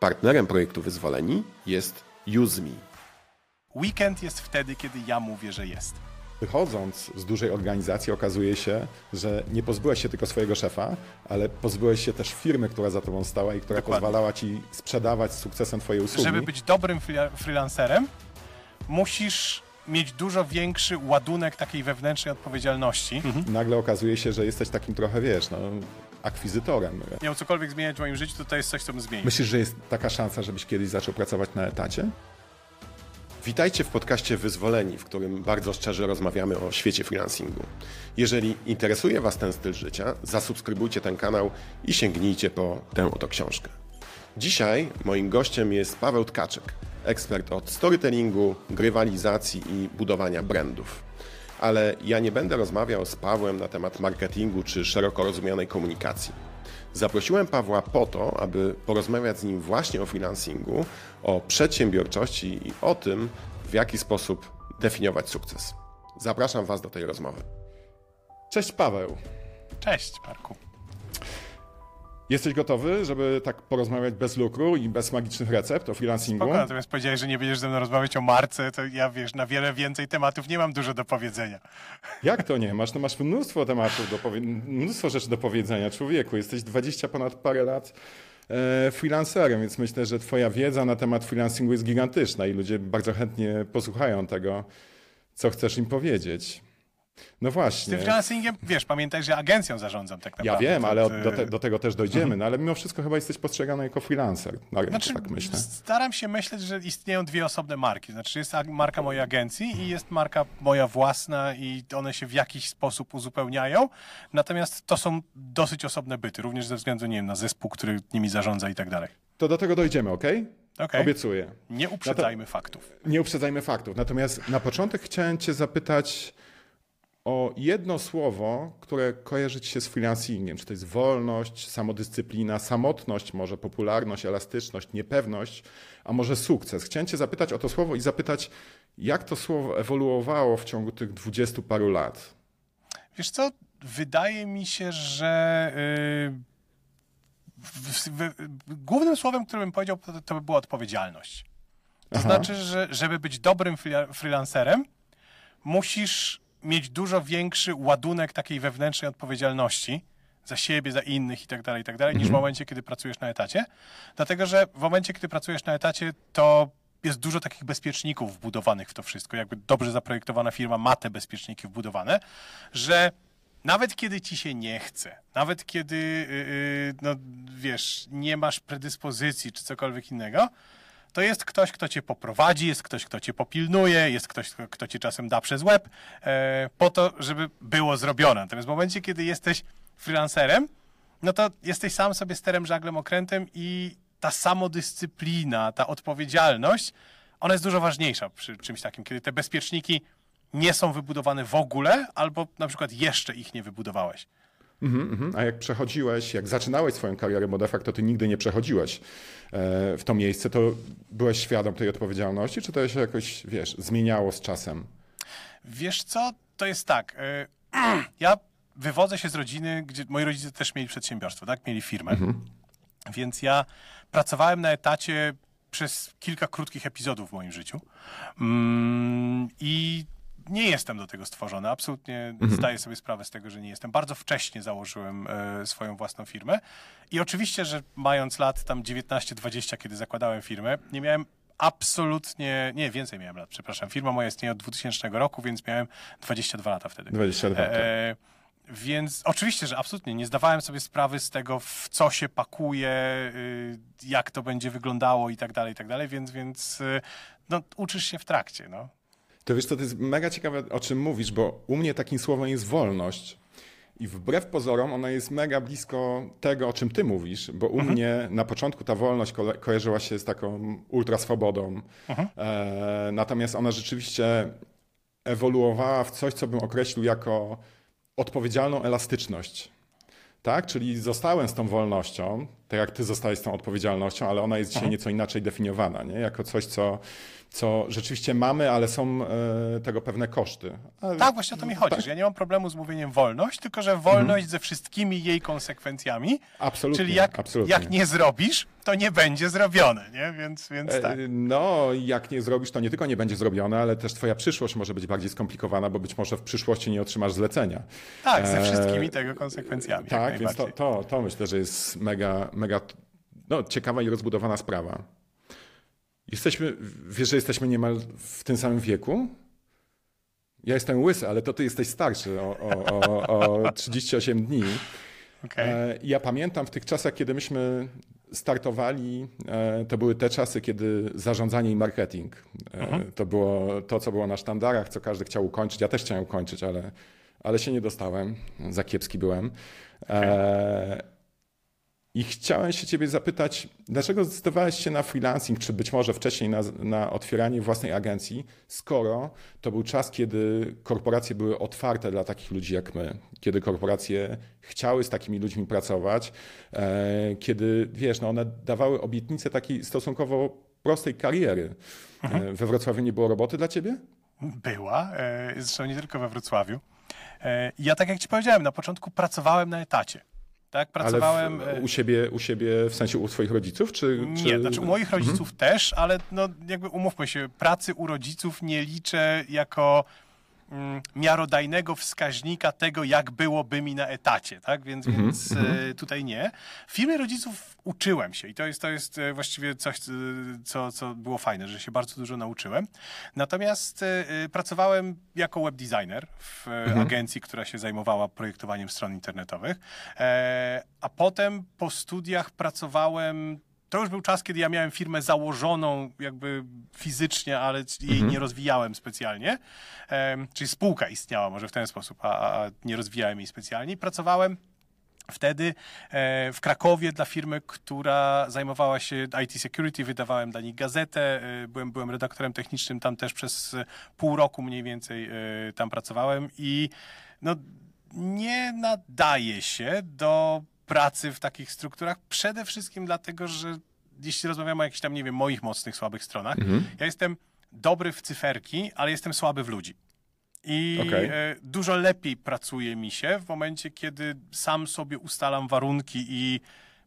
Partnerem projektu Wyzwoleni jest UseMe. Weekend jest wtedy, kiedy ja mówię, że jest. Wychodząc z dużej organizacji okazuje się, że nie pozbyłeś się tylko swojego szefa, ale pozbyłeś się też firmy, która za tobą stała i która Dokładnie. pozwalała ci sprzedawać z sukcesem twoje usługi. Żeby być dobrym freelancerem, musisz mieć dużo większy ładunek takiej wewnętrznej odpowiedzialności. Nagle okazuje się, że jesteś takim trochę, wiesz, no, akwizytorem. Miał cokolwiek zmieniać w moim życiu, to to jest coś, co bym zmienił. Myślisz, że jest taka szansa, żebyś kiedyś zaczął pracować na etacie? Witajcie w podcaście Wyzwoleni, w którym bardzo szczerze rozmawiamy o świecie freelancingu. Jeżeli interesuje Was ten styl życia, zasubskrybujcie ten kanał i sięgnijcie po tę oto książkę. Dzisiaj moim gościem jest Paweł Tkaczyk, ekspert od storytellingu, grywalizacji i budowania brandów. Ale ja nie będę rozmawiał z Pawłem na temat marketingu czy szeroko rozumianej komunikacji. Zaprosiłem Pawła po to, aby porozmawiać z nim właśnie o freelancingu, o przedsiębiorczości i o tym, w jaki sposób definiować sukces. Zapraszam Was do tej rozmowy. Cześć Paweł. Cześć, Marku. Jesteś gotowy, żeby tak porozmawiać bez lukru i bez magicznych recept o freelancingu? Spoko, natomiast powiedziałeś, że nie będziesz ze mną rozmawiać o marce, to ja, wiesz, na wiele więcej tematów nie mam dużo do powiedzenia. Jak to nie? Masz, no masz mnóstwo tematów, do powie... mnóstwo rzeczy do powiedzenia. Człowieku, jesteś 20 ponad parę lat e, freelancerem, więc myślę, że twoja wiedza na temat freelancingu jest gigantyczna i ludzie bardzo chętnie posłuchają tego, co chcesz im powiedzieć. No Z właśnie. tym freelancingiem, wiesz, pamiętaj, że agencją zarządzam tak Ja naprawdę. wiem, To- ale od- do, te, do tego też dojdziemy, no ale mimo wszystko chyba jesteś postrzegany jako freelancer na rynku, Znaczy, tak myślę. staram się myśleć, że istnieją dwie osobne marki. Znaczy, jest marka mojej agencji i jest marka moja własna i one się w jakiś sposób uzupełniają. Natomiast to są dosyć osobne byty, również ze względu, nie wiem, na zespół, który nimi zarządza i tak dalej. To do tego dojdziemy, ok? Okej. Obiecuję. Nie uprzedzajmy faktów. Nie uprzedzajmy faktów. Natomiast na początek chciałem Cię zapytać o jedno słowo, które kojarzy Ci się z freelancingiem. Czy to jest wolność, samodyscyplina, samotność, może popularność, elastyczność, niepewność, a może sukces? Chciałem Cię zapytać o to słowo i zapytać, jak to słowo ewoluowało w ciągu tych dwudziestu paru lat? Wiesz co, wydaje mi się, że yy, głównym słowem, które bym powiedział, to, to by była odpowiedzialność. To Aha. znaczy, że żeby być dobrym freelancerem, musisz mieć dużo większy ładunek takiej wewnętrznej odpowiedzialności za siebie, za innych i tak dalej, i tak dalej, niż w momencie, kiedy pracujesz na etacie. Dlatego, że w momencie, kiedy pracujesz na etacie, to jest dużo takich bezpieczników wbudowanych w to wszystko. Jakby dobrze zaprojektowana firma ma te bezpieczniki wbudowane, że nawet kiedy ci się nie chce, nawet kiedy, yy, no wiesz, nie masz predyspozycji czy cokolwiek innego, to jest ktoś, kto cię poprowadzi, jest ktoś, kto cię popilnuje, jest ktoś, kto, cię czasem da przez łeb, e, po to, żeby było zrobione. Natomiast w momencie, kiedy jesteś freelancerem, no to jesteś sam sobie sterem, żaglem, okrętem i ta samodyscyplina, ta odpowiedzialność, ona jest dużo ważniejsza przy czymś takim, kiedy te bezpieczniki nie są wybudowane w ogóle, albo na przykład jeszcze ich nie wybudowałeś. Mhm, mhm. A jak przechodziłeś, jak zaczynałeś swoją karierę, bo de facto ty nigdy nie przechodziłeś e, w to miejsce, to byłeś świadom tej odpowiedzialności, czy to się jakoś, wiesz, zmieniało z czasem? Wiesz co, to jest tak. y, Ja wywodzę się z rodziny, gdzie moi rodzice też mieli przedsiębiorstwo, tak? Mieli firmę. Więc ja pracowałem na etacie przez kilka krótkich epizodów w moim życiu. Mm, I nie jestem do tego stworzony. Absolutnie zdaję sobie sprawę z tego, że nie jestem. Bardzo wcześnie założyłem e, swoją własną firmę. I oczywiście, że mając lat tam 19-20, kiedy zakładałem firmę, nie miałem absolutnie, nie, więcej miałem lat, przepraszam. Firma moja istnieje od 2000 roku, więc miałem 22 lata wtedy. 22, tak. E, więc oczywiście, że absolutnie nie zdawałem sobie sprawy z tego, w co się pakuje, y, jak to będzie wyglądało i tak dalej, i tak dalej, więc, więc y, no, uczysz się w trakcie, no. To wiesz to jest mega ciekawe, o czym mówisz, bo u mnie takim słowem jest wolność. I wbrew pozorom ona jest mega blisko tego, o czym ty mówisz, bo u mnie na początku ta wolność ko- kojarzyła się z taką ultraswobodą. E, natomiast ona rzeczywiście ewoluowała w coś, co bym określił jako odpowiedzialną elastyczność. Tak? Czyli zostałem z tą wolnością, tak jak ty zostałeś z tą odpowiedzialnością, ale ona jest dzisiaj Mhm. nieco inaczej definiowana, nie? jako coś, co, co rzeczywiście mamy, ale są e, tego pewne koszty. Ale- Tak, właśnie o to mi chodzi, że ja nie mam problemu z mówieniem wolność, tylko że wolność ze wszystkimi jej konsekwencjami. Mhm. Absolutnie, Czyli jak, absolutnie. jak nie zrobisz, to nie będzie zrobione, nie? Więc, więc E, tak. No, jak nie zrobisz, to nie tylko nie będzie zrobione, ale też twoja przyszłość może być bardziej skomplikowana, bo być może w przyszłości nie otrzymasz zlecenia. Tak, ze e, wszystkimi tego konsekwencjami. Tak, więc to, to, to myślę, że jest mega, mega no, ciekawa i rozbudowana sprawa. Jesteśmy, wiesz, że jesteśmy niemal w tym samym wieku? Ja jestem łysy, ale to ty jesteś starszy o, o, o, o 38 dni. Okej. E, Ja pamiętam w tych czasach, kiedy myśmy startowali, e, to były te czasy, kiedy zarządzanie i marketing e, to było to, co było na sztandarach, co każdy chciał ukończyć. Ja też chciałem ukończyć, ale, ale się nie dostałem. Za kiepski byłem. E, I chciałem się ciebie zapytać, dlaczego zdecydowałeś się na freelancing, czy być może wcześniej na, na otwieranie własnej agencji, skoro to był czas, kiedy korporacje były otwarte dla takich ludzi jak my, kiedy korporacje chciały z takimi ludźmi pracować, e, kiedy, wiesz, no one dawały obietnicę takiej stosunkowo prostej kariery. E, we Wrocławiu nie było roboty dla ciebie? Była, e, zresztą nie tylko we Wrocławiu. E, Ja, tak jak ci powiedziałem, na początku pracowałem na etacie. Tak, pracowałem. Ale e, w, u, siebie, u siebie, w sensie u swoich rodziców, czy... czy... Nie, znaczy u moich rodziców też, ale no jakby umówmy się, pracy u rodziców nie liczę jako miarodajnego wskaźnika tego, jak byłoby mi na etacie, tak? Więc, więc e, tutaj nie. W firmie rodziców uczyłem się i to jest, to jest e, właściwie coś, e, co, co było fajne, że się bardzo dużo nauczyłem. Natomiast pracowałem jako web designer w e, agencji, która się zajmowała projektowaniem stron internetowych, a potem po studiach pracowałem to już był czas, kiedy ja miałem firmę założoną jakby fizycznie, ale jej nie rozwijałem specjalnie. Czyli spółka istniała może w ten sposób, a, a nie rozwijałem jej specjalnie. Pracowałem wtedy e, w Krakowie dla firmy, która zajmowała się IT security, wydawałem dla nich gazetę, e, byłem, byłem redaktorem technicznym tam też przez e, pół roku mniej więcej tam pracowałem i no, nie nadaje się do pracy w takich strukturach, przede wszystkim dlatego, że jeśli rozmawiamy o jakichś tam, nie wiem, moich mocnych, słabych stronach, ja jestem dobry w cyferki, ale jestem słaby w ludzi. I Okej. e, dużo lepiej pracuje mi się w momencie, kiedy sam sobie ustalam warunki i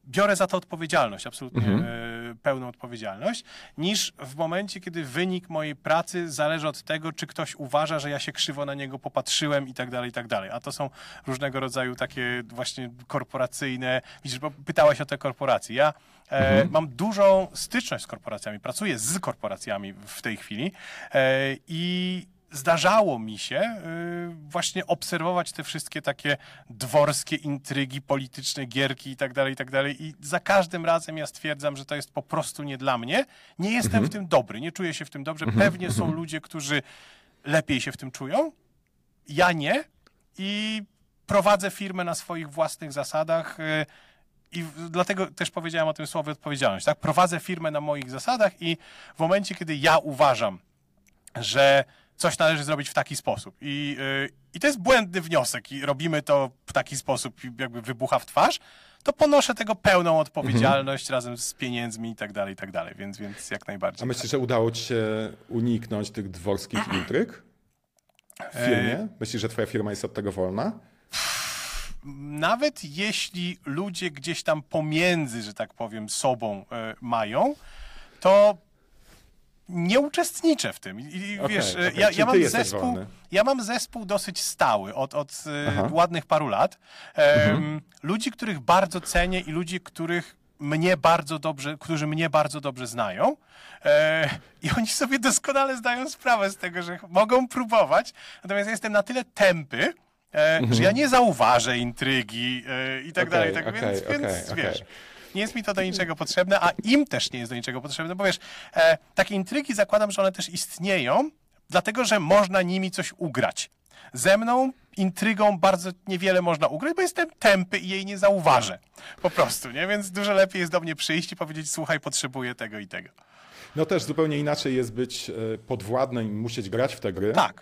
biorę za to odpowiedzialność, absolutnie e, pełną odpowiedzialność, niż w momencie, kiedy wynik mojej pracy zależy od tego, czy ktoś uważa, że ja się krzywo na niego popatrzyłem i tak dalej, i tak dalej. A to są różnego rodzaju takie właśnie korporacyjne, widzisz, bo pytałeś o te korporacje. Ja e, mam dużą styczność z korporacjami, pracuję z korporacjami w tej chwili e, i zdarzało mi się y, właśnie obserwować te wszystkie takie dworskie intrygi, polityczne gierki i tak dalej, i tak dalej. I za każdym razem ja stwierdzam, że to jest po prostu nie dla mnie. Nie jestem w tym dobry, nie czuję się w tym dobrze. Pewnie są ludzie, którzy lepiej się w tym czują. Ja nie. I prowadzę firmę na swoich własnych zasadach. y, I dlatego też powiedziałem o tym słowie odpowiedzialność. Tak? Prowadzę firmę na moich zasadach i w momencie, kiedy ja uważam, że coś należy zrobić w taki sposób. I, yy, I to jest błędny wniosek i robimy to w taki sposób i jakby wybucha w twarz, to ponoszę tego pełną odpowiedzialność razem z pieniędzmi i tak dalej, i tak dalej. Więc, więc jak najbardziej. A myślisz, że udało ci się uniknąć tych dworskich intryg w firmie? Myślisz, że twoja firma jest od tego wolna? Nawet jeśli ludzie gdzieś tam pomiędzy, że tak powiem, sobą e, mają, to nie uczestniczę w tym. I, Okej, wiesz, okej, ja, ja mam zespół, ja mam zespół dosyć stały od, od Aha. Mhm. ładnych paru lat. Em, Ludzi, których bardzo cenię i ludzi, których mnie bardzo dobrze, którzy mnie bardzo dobrze znają. E, I oni sobie doskonale zdają sprawę z tego, że mogą próbować. Natomiast ja jestem na tyle tępy, e, że ja nie zauważę intrygi e, i tak Mhm. Okej, dalej. Tak, okej, więc, więc okej, wiesz. Nie jest mi to do niczego potrzebne, a im też nie jest do niczego potrzebne, bo wiesz, e, takie intrygi zakładam, że one też istnieją, dlatego że można nimi coś ugrać. Ze mną intrygą bardzo niewiele można ugrać, bo jestem tępy i jej nie zauważę. Po prostu, nie? Więc dużo lepiej jest do mnie przyjść i powiedzieć, słuchaj, potrzebuję tego i tego. No też zupełnie inaczej jest być e, podwładnym i musieć grać w te gry, Tak.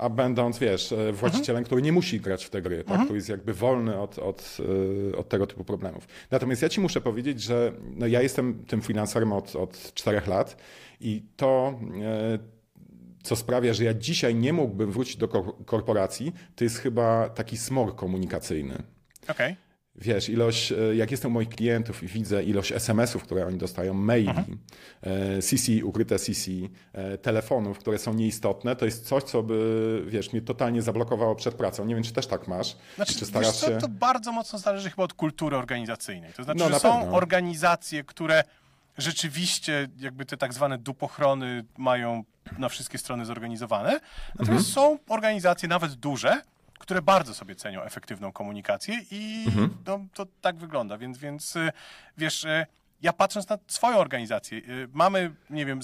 A będąc, wiesz, e, właścicielem, który nie musi grać w te gry, tak? który jest jakby wolny od, od, e, od tego typu problemów. Natomiast ja ci muszę powiedzieć, że no ja jestem tym freelancerem od, od czterech lat i to, e, co sprawia, że ja dzisiaj nie mógłbym wrócić do korporacji, to jest chyba taki smog komunikacyjny. Okej. Okay wiesz, ilość, e, jak jestem u moich klientów i widzę ilość SMS-ów, które oni dostają, maili, mhm. CC, e, ukryte CC, e, telefonów, które są nieistotne, to jest coś, co by, wiesz, mnie totalnie zablokowało przed pracą. Nie wiem, czy też tak masz. Znaczy, czy starasz się... to bardzo mocno zależy chyba od kultury organizacyjnej. To znaczy, no, że są pewno. organizacje, które rzeczywiście jakby te tak zwane dupochrony mają na wszystkie strony zorganizowane. Natomiast mhm. są organizacje, nawet duże, które bardzo sobie cenią efektywną komunikację i mhm. no, to tak wygląda, więc, więc y, wiesz, y, ja patrząc na swoją organizację, y, mamy, nie wiem,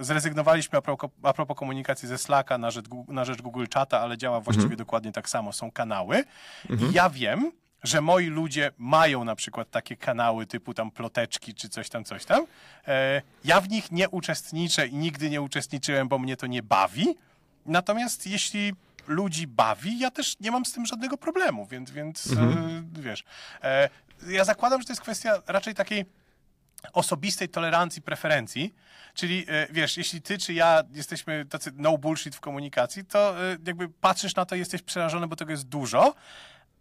zrezygnowaliśmy a propos, a propos komunikacji ze Slacka na rzecz, na rzecz Google Chata, ale działa właściwie mhm. dokładnie tak samo, są kanały. Mhm. ja wiem, że moi ludzie mają na przykład takie kanały typu tam ploteczki czy coś tam, coś tam. E, ja w nich nie uczestniczę i nigdy nie uczestniczyłem, bo mnie to nie bawi. Natomiast jeśli ludzi bawi, ja też nie mam z tym żadnego problemu, więc, więc mhm. e, wiesz. E, ja zakładam, że to jest kwestia raczej takiej osobistej tolerancji, preferencji, czyli e, wiesz, jeśli ty czy ja jesteśmy tacy no bullshit w komunikacji, to jakby patrzysz na to i jesteś przerażony, bo tego jest dużo,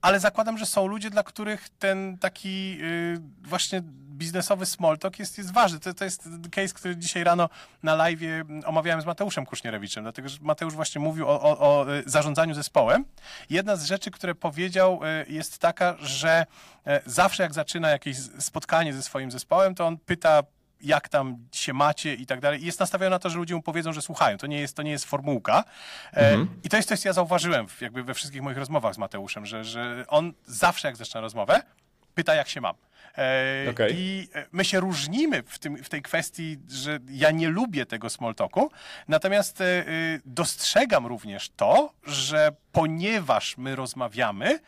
ale zakładam, że są ludzie, dla których ten taki yy, właśnie biznesowy small talk jest, jest ważny. To, to jest case, który dzisiaj rano na live omawiałem z Mateuszem Kusznierewiczem, dlatego że Mateusz właśnie mówił o, o, o y, zarządzaniu zespołem. Jedna z rzeczy, które powiedział y, jest taka, że y, zawsze jak zaczyna jakieś spotkanie ze swoim zespołem, to on pyta jak tam się macie i tak dalej. I jest nastawiony na to, że ludzie mu powiedzą, że słuchają. To nie jest, to nie jest formułka. E, mhm. I to jest coś, co ja zauważyłem jakby we wszystkich moich rozmowach z Mateuszem, że, że on zawsze, jak zaczyna rozmowę, pyta, jak się mam. E, okay. I e, my się różnimy w, tym, w tej kwestii, że ja nie lubię tego small talku, natomiast e, dostrzegam również to, że ponieważ my rozmawiamy,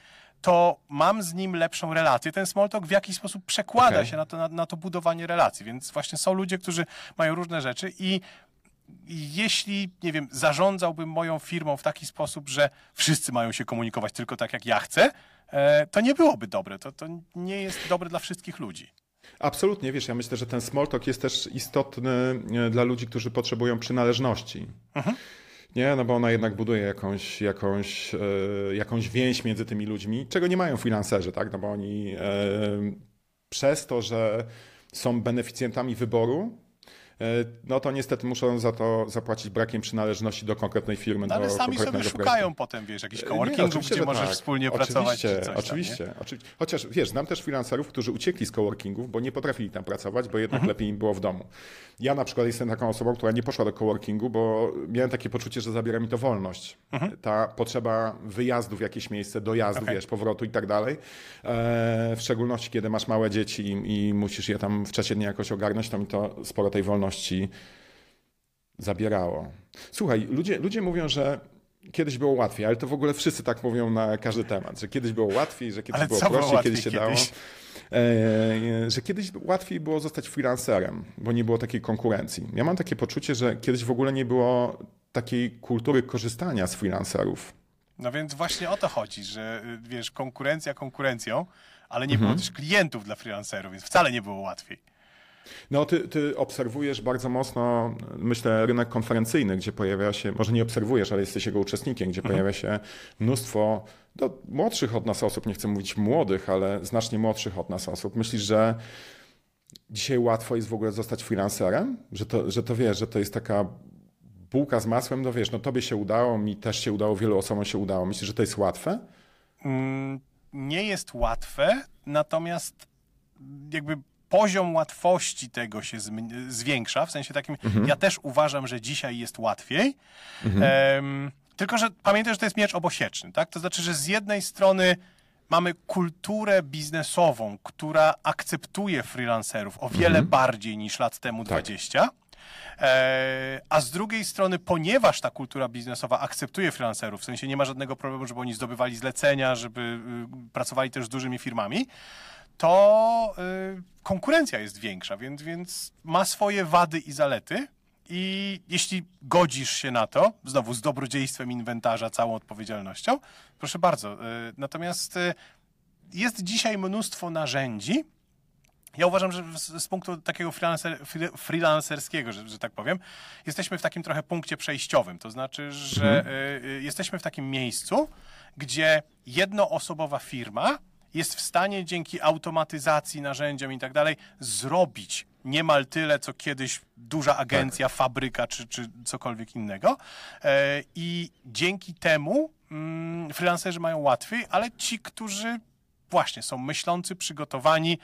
to mam z nim lepszą relację. Ten small talk w jakiś sposób przekłada okay. się na to, na, na to budowanie relacji, więc właśnie są ludzie, którzy mają różne rzeczy i jeśli, nie wiem, zarządzałbym moją firmą w taki sposób, że wszyscy mają się komunikować tylko tak, jak ja chcę, e, to nie byłoby dobre. To, to nie jest dobre dla wszystkich ludzi. Absolutnie, wiesz, ja myślę, że ten small talk jest też istotny e, dla ludzi, którzy potrzebują przynależności. Mhm. Nie, no bo ona jednak buduje jakąś, jakąś, e, jakąś więź między tymi ludźmi, czego nie mają freelancerzy, tak? No bo oni e, przez to, że są beneficjentami wyboru, no to niestety muszą za to zapłacić brakiem przynależności do konkretnej firmy. No, ale sami sobie projektu. szukają potem, wiesz, jakichś e, coworkingów, gdzie możesz tak. wspólnie oczywiście, pracować. Oczywiście, oczywiście. Chociaż wiesz, znam też freelancerów, którzy uciekli z coworkingów, bo nie potrafili tam pracować, bo jednak mhm. lepiej im było w domu. Ja na przykład jestem taką osobą, która nie poszła do coworkingu, bo miałem takie poczucie, że zabiera mi to wolność. Mhm. Ta potrzeba wyjazdu w jakieś miejsce, dojazdu, okay. wiesz, powrotu i tak dalej. E, w szczególności, kiedy masz małe dzieci i, i musisz je tam w czasie dnia jakoś ogarnąć, to mi to sporo tej wolności zabierało. Słuchaj, ludzie, ludzie mówią, że kiedyś było łatwiej, ale to w ogóle wszyscy tak mówią na każdy temat, że kiedyś było łatwiej, że kiedyś ale było prościej, było kiedyś się kiedyś? dało. E, że kiedyś łatwiej było zostać freelancerem, bo nie było takiej konkurencji. Ja mam takie poczucie, że kiedyś w ogóle nie było takiej kultury korzystania z freelancerów. No więc właśnie o to chodzi, że y, wiesz, konkurencja konkurencją, ale nie mhm. było też klientów dla freelancerów, więc wcale nie było łatwiej. No, ty, ty, obserwujesz bardzo mocno, myślę, rynek konferencyjny, gdzie pojawia się, może nie obserwujesz, ale jesteś jego uczestnikiem, gdzie mhm. pojawia się mnóstwo do młodszych od nas osób, nie chcę mówić młodych, ale znacznie młodszych od nas osób. Myślisz, że dzisiaj łatwo jest w ogóle zostać freelancerem? Że to, że to wiesz, że to jest taka bułka z masłem, no wiesz, no tobie się udało, mi też się udało, wielu osobom się udało. Myślisz, że to jest łatwe? Mm, nie jest łatwe, natomiast jakby poziom łatwości tego się zwiększa, w sensie takim, mhm. ja też uważam, że dzisiaj jest łatwiej. Mhm. Tylko, że pamiętaj, że to jest miecz obosieczny, tak? To znaczy, że z jednej strony mamy kulturę biznesową, która akceptuje freelancerów o wiele mhm. bardziej niż lat temu tak. 20. E, a z drugiej strony, ponieważ ta kultura biznesowa akceptuje freelancerów, w sensie nie ma żadnego problemu, żeby oni zdobywali zlecenia, żeby y, pracowali też z dużymi firmami, to y, konkurencja jest większa, więc, więc ma swoje wady i zalety. I jeśli godzisz się na to, znowu z dobrodziejstwem inwentarza, całą odpowiedzialnością, proszę bardzo. Y, natomiast y, jest dzisiaj mnóstwo narzędzi. Ja uważam, że z, punktu takiego freelancer, fre- freelancerskiego, że, że tak powiem, jesteśmy w takim trochę punkcie przejściowym. To znaczy, że y, jesteśmy w takim miejscu, gdzie jednoosobowa firma jest w stanie dzięki automatyzacji, narzędziom i tak dalej zrobić niemal tyle, co kiedyś duża agencja, fabryka czy, czy cokolwiek innego. E, I dzięki temu mm, freelancerzy mają łatwiej, ale ci, którzy właśnie są myślący, przygotowani,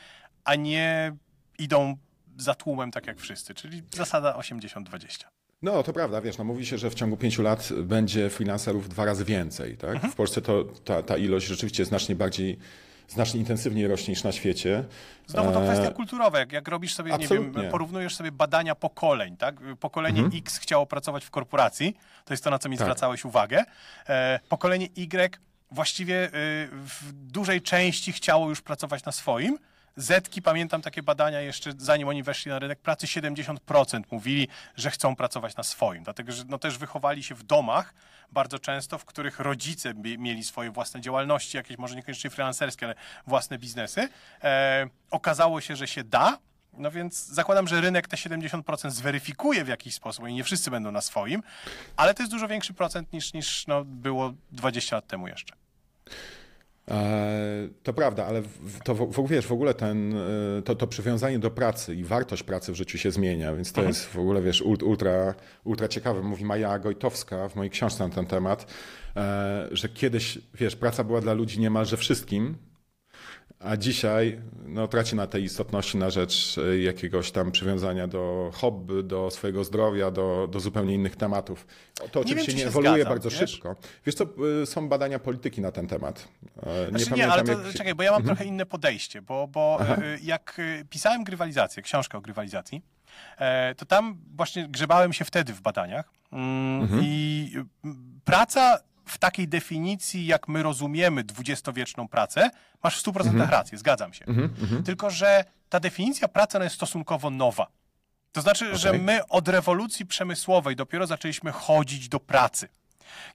a nie idą za tłumem tak jak wszyscy, czyli zasada 80-20. No, to prawda, wiesz, no mówi się, że w ciągu pięciu lat będzie freelancerów dwa razy więcej, tak? Mhm. W Polsce to ta, ta ilość rzeczywiście znacznie bardziej, znacznie intensywniej rośnie niż na świecie. Znowu to E, kwestia kulturowa. Jak, jak robisz sobie, nie absolutnie. wiem, porównujesz sobie badania pokoleń, tak? Pokolenie X chciało pracować w korporacji, to jest to, na co mi Tak. zwracałeś uwagę. E, pokolenie Y właściwie e, w dużej części chciało już pracować na swoim. Zetki, pamiętam takie badania jeszcze zanim oni weszli na rynek pracy, 70% mówili, że chcą pracować na swoim, dlatego że no, też wychowali się w domach bardzo często, w których rodzice mie- mieli swoje własne działalności, jakieś może niekoniecznie freelancerskie, ale własne biznesy. E, okazało się, że się da, no więc zakładam, że rynek te 70% zweryfikuje w jakiś sposób i nie wszyscy będą na swoim, ale to jest dużo większy procent niż, niż no, było 20 lat temu jeszcze. E, To prawda, ale w- to w, wiesz, w ogóle ten, e, to, to przywiązanie do pracy i wartość pracy w życiu się zmienia, więc to jest w ogóle, wiesz, ult- ultra, ultra ciekawe. Mówi Maja Gojtowska w mojej książce na ten temat, e, że kiedyś, wiesz, praca była dla ludzi niemalże wszystkim, a dzisiaj no, traci na tej istotności na rzecz e, jakiegoś tam przywiązania do hobby, do swojego zdrowia, do, do zupełnie innych tematów. To oczywiście czy nie się ewoluuje zgadzam, bardzo wiesz? szybko. Wiesz co, e, są badania polityki na ten temat. E, Znaczy nie, ale to, jak- Mhm. czekaj, bo ja mam trochę inne podejście, bo, bo y, jak y, pisałem grywalizację, książkę o grywalizacji, e, to tam właśnie grzebałem się wtedy w badaniach mm, Mhm. i y, praca w takiej definicji, jak my rozumiemy dwudziestowieczną pracę, masz w 100% Mhm. rację, zgadzam się. Tylko, że ta definicja pracy ona jest stosunkowo nowa. To znaczy, że Okej. my od rewolucji przemysłowej dopiero zaczęliśmy chodzić do pracy.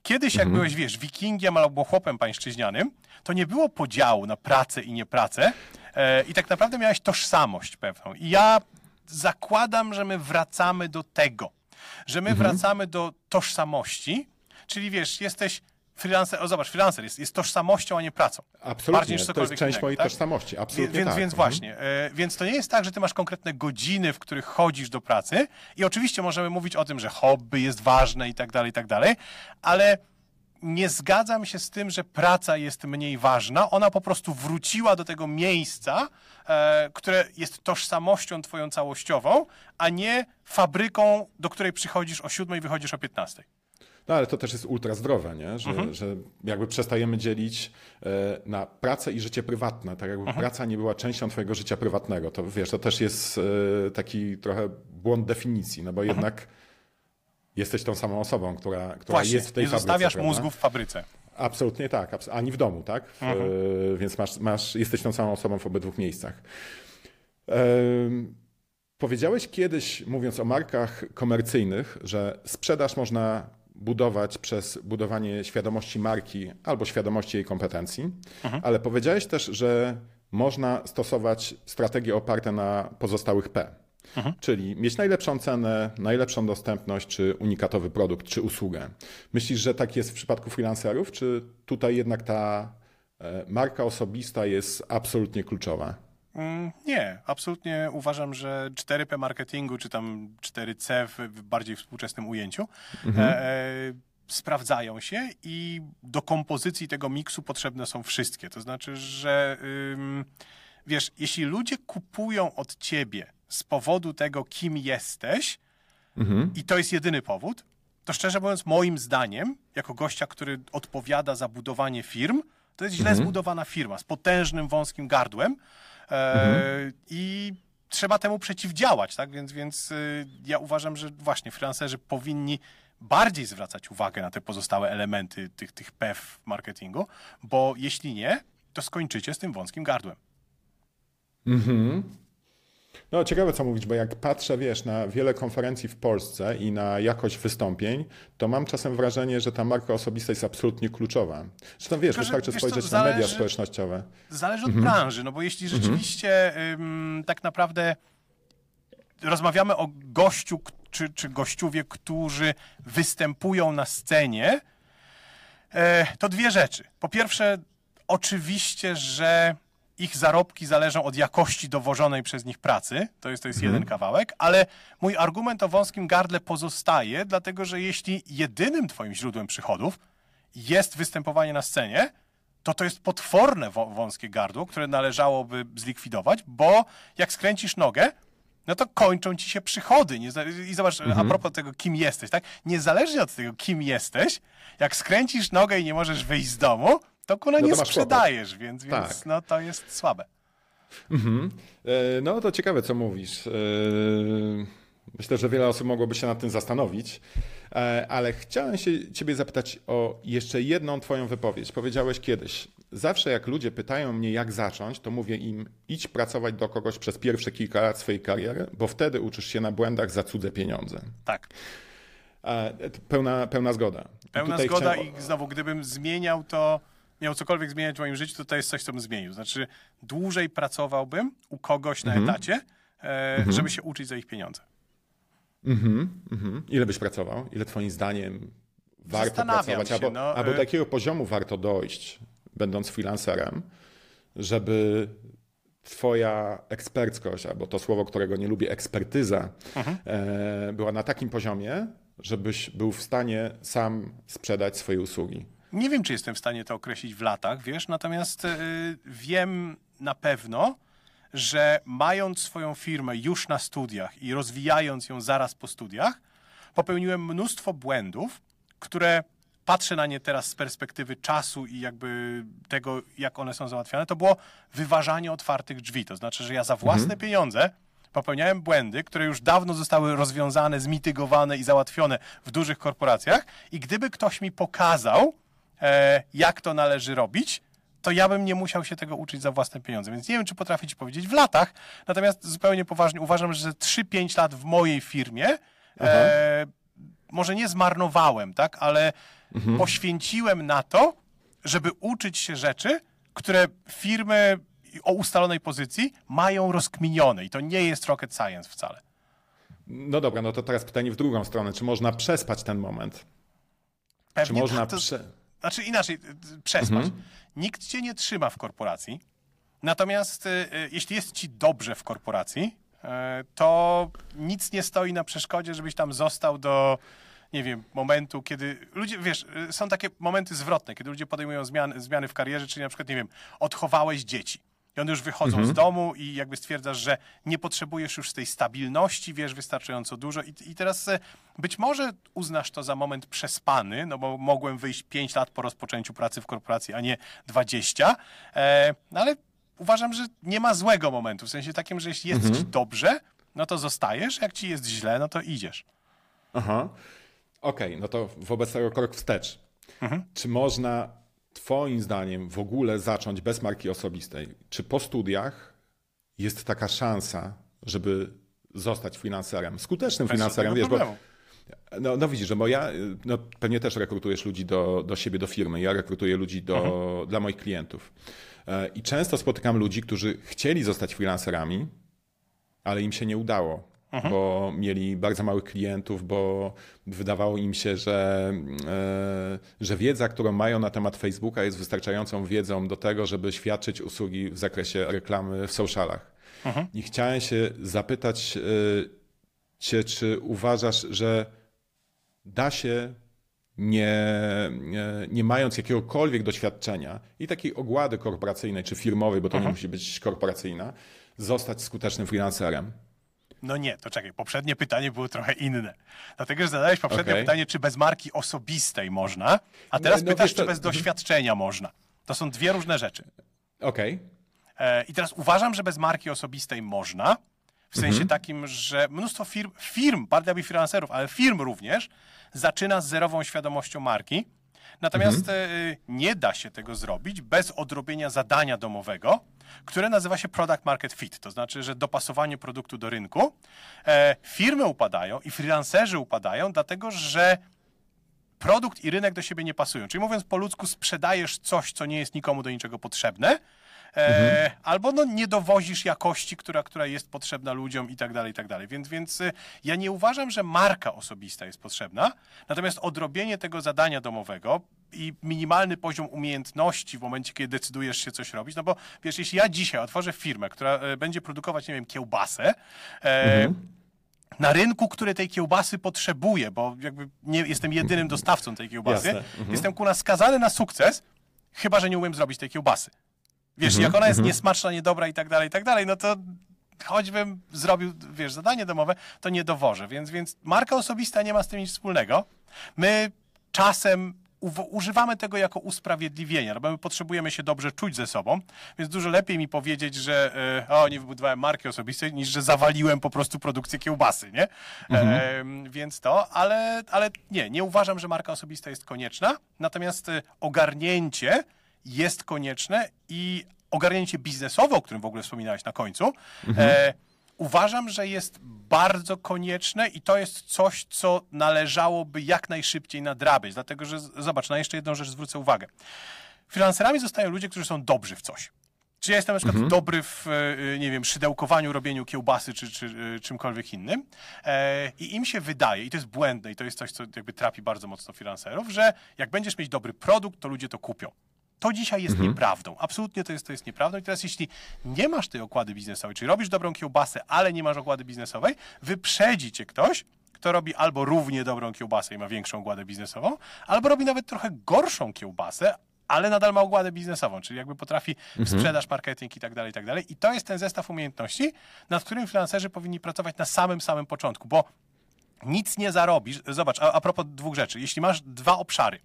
Kiedyś, jak byłeś, wiesz, wikingiem albo chłopem pańszczyźnianym, to nie było podziału na pracę i niepracę e, i tak naprawdę miałeś tożsamość pewną. I ja zakładam, że my wracamy do tego, że my wracamy do tożsamości, czyli wiesz, jesteś freelancer, o zobacz, freelancer jest, jest tożsamością, a nie pracą. Absolutnie, Bardziej niż to jest część innego, mojej tak? tożsamości, absolutnie Więc, tak. więc Mhm. właśnie, e, więc to nie jest tak, że ty masz konkretne godziny, w których chodzisz do pracy i oczywiście możemy mówić o tym, że hobby jest ważne i tak dalej, i tak dalej, ale nie zgadzam się z tym, że praca jest mniej ważna. Ona po prostu wróciła do tego miejsca, e, które jest tożsamością twoją całościową, a nie fabryką, do której przychodzisz o 7 i wychodzisz o 15. No ale to też jest ultra zdrowe, nie? Że, Mhm. że jakby przestajemy dzielić e, na pracę i życie prywatne, tak jakby Mhm. praca nie była częścią twojego życia prywatnego. To wiesz, to też jest e, taki trochę błąd definicji, no bo jednak jesteś tą samą osobą, która, która Mhm. Właśnie, jest w tej nie fabryce. zostawiasz prawda? mózgu w fabryce. Absolutnie tak, abs- ani w domu, tak? W, Mhm. e, Więc masz, masz, jesteś tą samą osobą w obydwu miejscach. Em, Powiedziałeś kiedyś, mówiąc o markach komercyjnych, że sprzedaż można budować przez budowanie świadomości marki albo świadomości jej kompetencji, ale powiedziałeś też, że można stosować strategie oparte na pozostałych P. Czyli mieć najlepszą cenę, najlepszą dostępność, czy unikatowy produkt, czy usługę. Myślisz, że tak jest w przypadku freelancerów, czy tutaj jednak ta e, marka osobista jest absolutnie kluczowa? Mm, Nie, absolutnie uważam, że 4P marketingu, czy tam 4C w, bardziej współczesnym ujęciu, e, e, sprawdzają się i do kompozycji tego miksu potrzebne są wszystkie. To znaczy, że ym, wiesz, jeśli ludzie kupują od ciebie z powodu tego, kim jesteś, i to jest jedyny powód, to szczerze mówiąc, moim zdaniem, jako gościa, który odpowiada za budowanie firm, to jest źle zbudowana firma z potężnym, wąskim gardłem e, i trzeba temu przeciwdziałać, tak? Więc, więc y, ja uważam, że właśnie freelancerzy powinni bardziej zwracać uwagę na te pozostałe elementy tych, tych P w marketingu, bo jeśli nie, to skończycie z tym wąskim gardłem. No ciekawe co mówić, bo jak patrzę, wiesz, na wiele konferencji w Polsce i na jakość wystąpień, to mam czasem wrażenie, że ta marka osobista jest absolutnie kluczowa. Zresztą wiesz, Tylko, że, wystarczy wiesz spojrzeć co, na media zależy- społecznościowe. Zależy od branży, no bo jeśli rzeczywiście ym, tak naprawdę rozmawiamy o gościu czy, czy gościuwie, którzy występują na scenie, e, to dwie rzeczy. Po pierwsze, oczywiście, że ich zarobki zależą od jakości dowożonej przez nich pracy. To jest, to jest jeden kawałek, ale mój argument o wąskim gardle pozostaje, dlatego że jeśli jedynym twoim źródłem przychodów jest występowanie na scenie, to to jest potworne wą- wąskie gardło, które należałoby zlikwidować, bo jak skręcisz nogę, no to kończą ci się przychody. I zobacz, a propos tego, kim jesteś, tak? Niezależnie od tego, kim jesteś, jak skręcisz nogę i nie możesz wyjść z domu, to kuna No to nie masz sprzedajesz, więc, więc Tak. no, to jest słabe. E, No to ciekawe, co mówisz. E, Myślę, że wiele osób mogłoby się nad tym zastanowić, E, ale chciałem się ciebie zapytać o jeszcze jedną twoją wypowiedź. Powiedziałeś kiedyś, zawsze jak ludzie pytają mnie, jak zacząć, to mówię im, idź pracować do kogoś przez pierwsze kilka lat swojej kariery, bo wtedy uczysz się na błędach za cudze pieniądze. Tak. Pełna, pełna zgoda. Pełna Tutaj zgoda chciałem- i znowu, gdybym zmieniał to, miał cokolwiek zmieniać w moim życiu, to to jest coś, co bym zmienił. Znaczy, dłużej pracowałbym u kogoś na Mhm. etacie, e, żeby się uczyć za ich pieniądze. Mhm. Ile byś pracował? Ile twoim zdaniem warto pracować? się, albo, no, albo y- do jakiego poziomu warto dojść, będąc freelancerem, żeby twoja eksperckość, albo to słowo, którego nie lubię, ekspertyza, Mhm. e, była na takim poziomie, żebyś był w stanie sam sprzedać swoje usługi. Nie wiem, czy jestem w stanie to określić w latach, wiesz, natomiast y, wiem na pewno, że mając swoją firmę już na studiach i rozwijając ją zaraz po studiach, popełniłem mnóstwo błędów, które patrzę na nie teraz z perspektywy czasu i jakby tego, jak one są załatwiane, to było wyważanie otwartych drzwi. To znaczy, że ja za własne pieniądze popełniałem błędy, które już dawno zostały rozwiązane, zmitygowane i załatwione w dużych korporacjach. I gdyby ktoś mi pokazał, e, jak to należy robić, to ja bym nie musiał się tego uczyć za własne pieniądze. Więc nie wiem, czy potrafię ci powiedzieć w latach, natomiast zupełnie poważnie uważam, że 3-5 lat w mojej firmie e, może nie zmarnowałem, tak, ale poświęciłem na to, żeby uczyć się rzeczy, które firmy o ustalonej pozycji mają rozkminione. I to nie jest rocket science wcale. No dobra, no to teraz pytanie w drugą stronę. Czy można przespać ten moment? Czy Pewnie można tak, to, prze... Znaczy inaczej, y, y, przespać. Nikt cię nie trzyma w korporacji. Natomiast y, jeśli jest ci dobrze w korporacji, to nic nie stoi na przeszkodzie, żebyś tam został do, nie wiem, momentu, kiedy ludzie, wiesz, są takie momenty zwrotne, kiedy ludzie podejmują zmiany, zmiany w karierze, czyli na przykład, nie wiem, odchowałeś dzieci. I one już wychodzą z domu i jakby stwierdzasz, że nie potrzebujesz już tej stabilności, wiesz wystarczająco dużo. I, I teraz e, być może uznasz to za moment przespany, no bo mogłem wyjść 5 lat po rozpoczęciu pracy w korporacji, a nie 20. E, no ale uważam, że nie ma złego momentu. W sensie takim, że jeśli jest ci dobrze, no to zostajesz, jak ci jest źle, no to idziesz. Aha. Okej, no to wobec tego krok wstecz. Mhm. Czy można Twoim zdaniem w ogóle zacząć bez marki osobistej? Czy po studiach jest taka szansa, żeby zostać freelancerem, skutecznym Bez żadnego Wiesz, bo, no, no widzisz, że bo ja no, pewnie też rekrutujesz ludzi do, do siebie, do firmy. Ja rekrutuję ludzi do, dla moich klientów. E, I często spotykam ludzi, którzy chcieli zostać freelancerami, ale im się nie udało, bo mieli bardzo małych klientów, bo wydawało im się, że, e, że wiedza, którą mają na temat Facebooka jest wystarczającą wiedzą do tego, żeby świadczyć usługi w zakresie reklamy w socialach. I chciałem się zapytać e, Cię, czy uważasz, że da się nie, nie, nie mając jakiegokolwiek doświadczenia i takiej ogłady korporacyjnej czy firmowej, bo to nie musi być korporacyjna, zostać skutecznym freelancerem? No nie, to czekaj, poprzednie pytanie było trochę inne. Dlatego, że zadałeś poprzednie Okej. pytanie, czy bez marki osobistej można, a teraz No, no pytasz, to- czy bez doświadczenia można. To są dwie różne rzeczy. Okej. E, I teraz uważam, że bez marki osobistej można, w sensie Mhm. takim, że mnóstwo firm, firm, bardziej freelancerów, ale firm również, zaczyna z zerową świadomością marki. Natomiast Mhm. e, nie da się tego zrobić bez odrobienia zadania domowego, które nazywa się Product Market Fit, to znaczy, że dopasowanie produktu do rynku. E, firmy upadają i freelancerzy upadają, dlatego że produkt i rynek do siebie nie pasują. Czyli mówiąc po ludzku, sprzedajesz coś, co nie jest nikomu do niczego potrzebne, E, albo no, nie dowozisz jakości, która, która jest potrzebna ludziom i tak dalej, i tak dalej. Więc, więc y, ja nie uważam, że marka osobista jest potrzebna, natomiast odrobienie tego zadania domowego i minimalny poziom umiejętności w momencie, kiedy decydujesz się coś robić, no bo wiesz, jeśli ja dzisiaj otworzę firmę, która e, będzie produkować, nie wiem, kiełbasę, e, na rynku, który tej kiełbasy potrzebuje, bo jakby nie jestem jedynym dostawcą tej kiełbasy. Mhm. jestem ku nas skazany na sukces, chyba że nie umiem zrobić tej kiełbasy. Wiesz, Mhm, jak ona jest niesmaczna, niedobra i tak dalej, i tak dalej, no to choćbym zrobił, wiesz, zadanie domowe, to nie dowożę. Więc, więc marka osobista nie ma z tym nic wspólnego. My czasem używamy tego jako usprawiedliwienia, no bo my potrzebujemy się dobrze czuć ze sobą, więc dużo lepiej mi powiedzieć, że e, o, nie wybudowałem marki osobistej, niż że zawaliłem po prostu produkcję kiełbasy, nie? E, więc to, ale, ale nie, nie uważam, że marka osobista jest konieczna, natomiast e, ogarnięcie jest konieczne i ogarnięcie biznesowe, o którym w ogóle wspominałeś na końcu, e, uważam, że jest bardzo konieczne i to jest coś, co należałoby jak najszybciej nadrabiać. Dlatego, że zobacz, na jeszcze jedną rzecz zwrócę uwagę. Freelancerami zostają ludzie, którzy są dobrzy w coś. Czy ja jestem na przykład dobry w, e, nie wiem, szydełkowaniu, robieniu kiełbasy czy, czy e, czymkolwiek innym e, i im się wydaje, i to jest błędne i to jest coś, co jakby trapi bardzo mocno freelancerów, że jak będziesz mieć dobry produkt, to ludzie to kupią. To dzisiaj jest nieprawdą. Absolutnie to jest, to jest nieprawdą. I teraz jeśli nie masz tej okłady biznesowej, czyli robisz dobrą kiełbasę, ale nie masz okłady biznesowej, wyprzedzi cię ktoś, kto robi albo równie dobrą kiełbasę i ma większą okładę biznesową, albo robi nawet trochę gorszą kiełbasę, ale nadal ma okładę biznesową, czyli jakby potrafi sprzedaż, marketing i tak dalej, i tak dalej. I to jest ten zestaw umiejętności, nad którym freelancerzy powinni pracować na samym, samym początku, bo nic nie zarobisz. Zobacz, a, a propos dwóch rzeczy. Jeśli masz dwa obszary,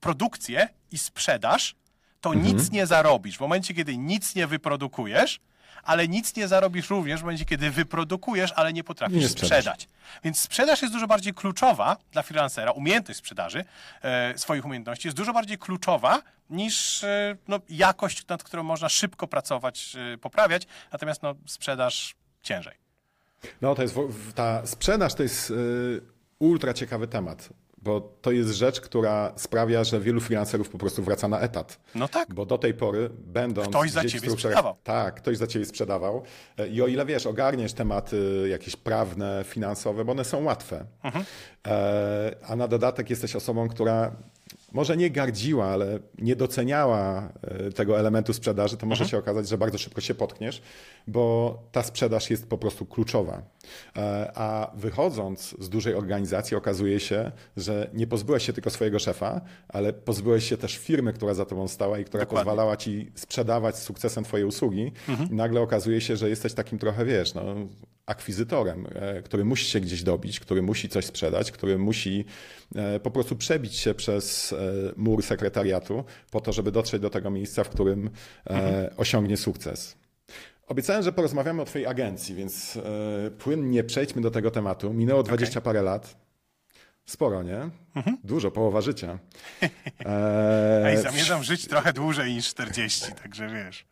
produkcję i sprzedaż, to nic nie zarobisz. W momencie, kiedy nic nie wyprodukujesz, ale nic nie zarobisz również w momencie, kiedy wyprodukujesz, ale nie potrafisz Nie sprzedać. Więc sprzedaż jest dużo bardziej kluczowa dla freelancera, umiejętność sprzedaży e, swoich umiejętności jest dużo bardziej kluczowa niż e, no, jakość, nad którą można szybko pracować, e, poprawiać, natomiast no, sprzedaż ciężej. No to jest, ta sprzedaż to jest y, ultra ciekawy temat, bo to jest rzecz, która sprawia, że wielu freelancerów po prostu wraca na etat. No tak. Bo do tej pory, będąc Ktoś za ciebie sprzedawał. Tak, ktoś za ciebie sprzedawał. E, I o ile wiesz, ogarniesz tematy jakieś prawne, finansowe, bo one są łatwe. Mhm. E, a na dodatek jesteś osobą, która może nie gardziła, ale nie doceniała e, tego elementu sprzedaży, to może się okazać, że bardzo szybko się potkniesz, bo ta sprzedaż jest po prostu kluczowa. E, A wychodząc z dużej organizacji, okazuje się, że nie pozbyłeś się tylko swojego szefa, ale pozbyłeś się też firmy, która za tobą stała i która Dokładnie. pozwalała ci sprzedawać z sukcesem twoje usługi. I nagle okazuje się, że jesteś takim trochę, wiesz, no, akwizytorem, e, który musi się gdzieś dobić, który musi coś sprzedać, który musi e, po prostu przebić się przez e, mur sekretariatu po to, żeby dotrzeć do tego miejsca, w którym e, osiągnie sukces. Obiecałem, że porozmawiamy o Twojej agencji, więc płynnie przejdźmy do tego tematu. Minęło 20 parę lat. Sporo, nie? Dużo, połowa życia. E, Ej, zamierzam żyć trochę dłużej niż 40, także wiesz.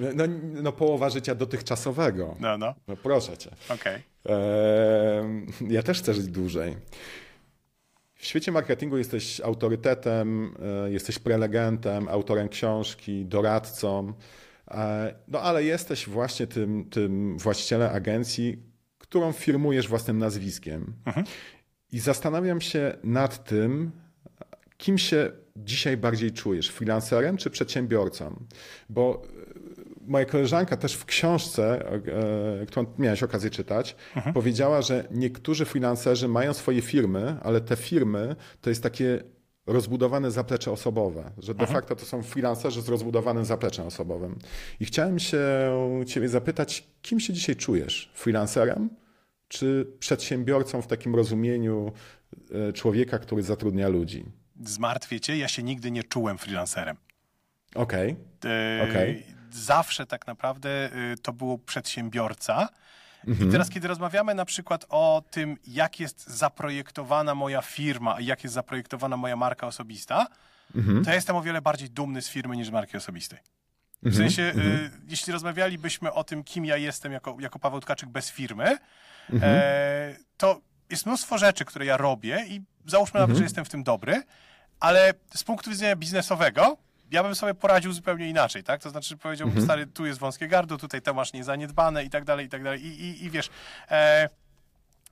No, no, połowa życia dotychczasowego. No, no, No proszę Cię. Eee, ja też chcę żyć dłużej. W świecie marketingu jesteś autorytetem, e, jesteś prelegentem, autorem książki, doradcą, e, no ale jesteś właśnie tym, tym właścicielem agencji, którą firmujesz własnym nazwiskiem. I zastanawiam się nad tym, kim się dzisiaj bardziej czujesz, freelancerem czy przedsiębiorcą? Bo moja koleżanka też w książce, e, którą miałeś okazję czytać, powiedziała, że niektórzy freelancerzy mają swoje firmy, ale te firmy to jest takie rozbudowane zaplecze osobowe, że de facto to są freelancerzy z rozbudowanym zapleczem osobowym. I chciałem się ciebie zapytać, kim się dzisiaj czujesz? Freelancerem czy przedsiębiorcą w takim rozumieniu e, człowieka, który zatrudnia ludzi? Zmartwię cię, ja się nigdy nie czułem freelancerem. Okej. E, Okej. Zawsze tak naprawdę e, to był przedsiębiorca. Mhm. I teraz, kiedy rozmawiamy na przykład o tym, jak jest zaprojektowana moja firma i jak jest zaprojektowana moja marka osobista, Mhm. to ja jestem o wiele bardziej dumny z firmy niż z marki osobistej. W sensie, y, jeśli rozmawialibyśmy o tym, kim ja jestem jako, jako Paweł Tkaczyk bez firmy, e, to jest mnóstwo rzeczy, które ja robię i załóżmy nawet, że jestem w tym dobry, ale z punktu widzenia biznesowego ja bym sobie poradził zupełnie inaczej, tak? To znaczy powiedziałbym, stary, tu jest wąskie gardło, tutaj to masz niezaniedbane i tak dalej, i tak dalej. I, i, i wiesz, e,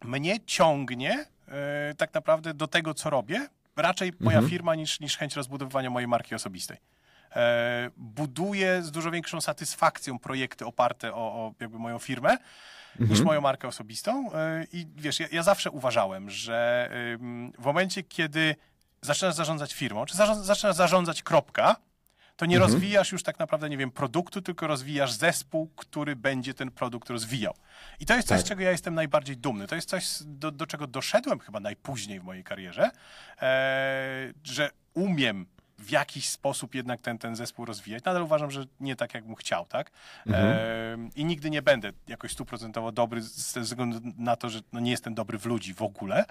mnie ciągnie e, tak naprawdę do tego, co robię, raczej moja firma niż, niż chęć rozbudowywania mojej marki osobistej. E, buduję z dużo większą satysfakcją projekty oparte o, o jakby moją firmę niż moją markę osobistą. E, I wiesz, ja, ja zawsze uważałem, że w momencie, kiedy zaczynasz zarządzać firmą, czy zarząd, zaczynasz zarządzać kropka, to nie rozwijasz już tak naprawdę, nie wiem, produktu, tylko rozwijasz zespół, który będzie ten produkt rozwijał. I to jest coś, Tak. z czego ja jestem najbardziej dumny. To jest coś, do, do czego doszedłem chyba najpóźniej w mojej karierze, e, że umiem w jakiś sposób jednak ten, ten zespół rozwijać. Nadal uważam, że nie tak, jakbym chciał, tak? E, I nigdy nie będę jakoś stuprocentowo dobry ze względu na to, że no nie jestem dobry w ludzi w ogóle.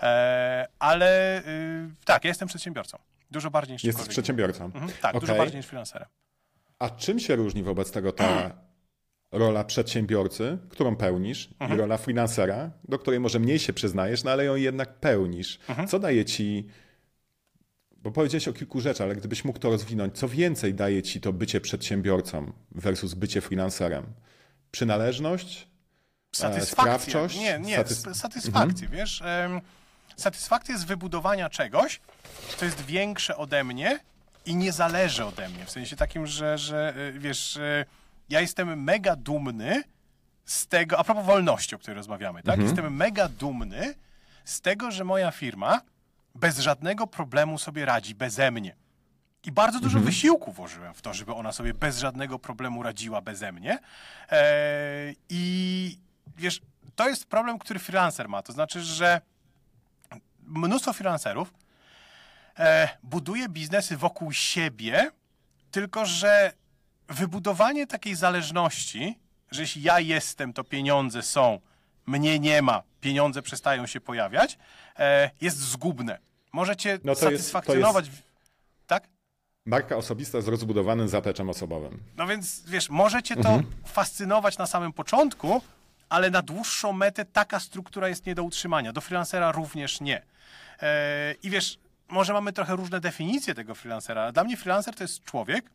E, ale y, tak, ja jestem przedsiębiorcą. Dużo bardziej niż ktokolwiek przedsiębiorcą. Mhm, tak, dużo Okej. bardziej niż freelancerem. A czym się różni wobec tego ta rola przedsiębiorcy, którą pełnisz, Mhm. i rola freelancera, do której może mniej się przyznajesz, no ale ją jednak pełnisz? Mhm. Co daje ci, bo powiedziałeś o kilku rzeczach, ale gdybyś mógł to rozwinąć, co więcej daje ci to bycie przedsiębiorcą versus bycie freelancerem? Przynależność? Satysfakcja. sprawczość? Nie, nie, Satys- satys- satysfakcję, wiesz. Satysfakcja z wybudowania czegoś, co jest większe ode mnie i nie zależy ode mnie. W sensie takim, że, że y, wiesz, y, ja jestem mega dumny z tego, a propos wolności, o której rozmawiamy, tak? Jestem mega dumny z tego, że moja firma bez żadnego problemu sobie radzi beze mnie. I bardzo dużo wysiłku włożyłem w to, żeby ona sobie bez żadnego problemu radziła beze mnie. E, I wiesz, to jest problem, który freelancer ma. To znaczy, że mnóstwo freelancerów e, buduje biznesy wokół siebie, tylko że wybudowanie takiej zależności, że jeśli ja jestem, to pieniądze są, mnie nie ma, pieniądze przestają się pojawiać, e, jest zgubne. Możecie No to jest- satysfakcjonować. w- Tak? Marka osobista z rozbudowanym zapeczem osobowym. No więc wiesz, możecie to fascynować na samym początku, ale na dłuższą metę taka struktura jest nie do utrzymania. Do freelancera również nie. E, I wiesz, może mamy trochę różne definicje tego freelancera, ale dla mnie freelancer to jest człowiek,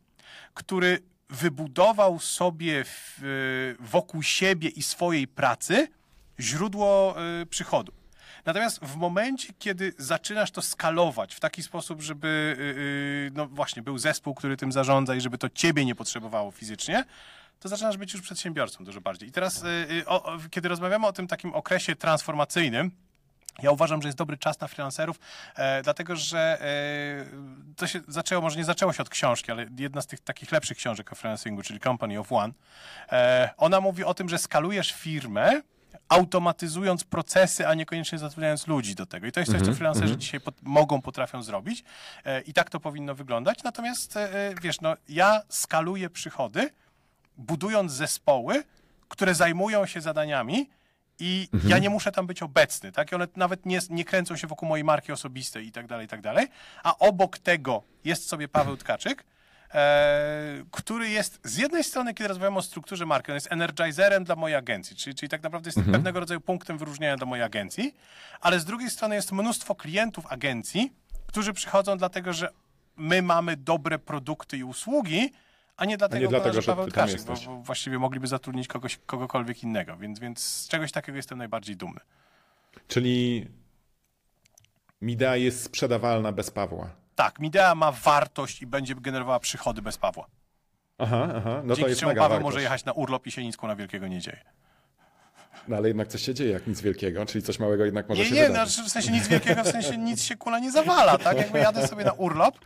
który wybudował sobie e, wokół siebie i swojej pracy źródło e, przychodu. Natomiast w momencie, kiedy zaczynasz to skalować w taki sposób, żeby no właśnie był zespół, który tym zarządza i żeby to ciebie nie potrzebowało fizycznie, to zaczynasz być już przedsiębiorcą dużo bardziej. I teraz, y, y, o, o, kiedy rozmawiamy o tym takim okresie transformacyjnym, ja uważam, że jest dobry czas na freelancerów, e, dlatego że e, to się zaczęło, może nie zaczęło się od książki, ale jedna z tych takich lepszych książek o freelancingu, czyli Company of One, e, ona mówi o tym, że skalujesz firmę, automatyzując procesy, a niekoniecznie zatrudniając ludzi do tego. I to jest coś, co freelancerzy dzisiaj pot- mogą, potrafią zrobić e, i tak to powinno wyglądać. Natomiast, e, e, wiesz, no, ja skaluję przychody, budując zespoły, które zajmują się zadaniami i ja nie muszę tam być obecny, tak? I one nawet nie, nie kręcą się wokół mojej marki osobistej i tak dalej, i tak dalej. A obok tego jest sobie Paweł Tkaczyk, e, który jest z jednej strony, kiedy rozmawiamy o strukturze marki, on jest energizerem dla mojej agencji, czyli, czyli tak naprawdę jest pewnego rodzaju punktem wyróżnienia dla mojej agencji, ale z drugiej strony jest mnóstwo klientów agencji, którzy przychodzą dlatego, że my mamy dobre produkty i usługi, a nie dlatego, nie dlatego, że że Paweł Tkaczyk, bo, bo właściwie mogliby zatrudnić kogoś, kogokolwiek innego, więc, więc z czegoś takiego jestem najbardziej dumny. Czyli Midea jest sprzedawalna bez Pawła. Tak, Midea ma wartość i będzie generowała przychody bez Pawła. Aha, aha. No to Dzięki jest czemu mega Paweł wartość. może jechać na urlop i się nic na wielkiego nie dzieje. No ale jednak coś się dzieje, jak nic wielkiego, czyli coś małego jednak może Nie, się nie, wydarzyć. znaczy w sensie nic wielkiego, w sensie nic się kula nie zawala, tak? Jakby jadę sobie na urlop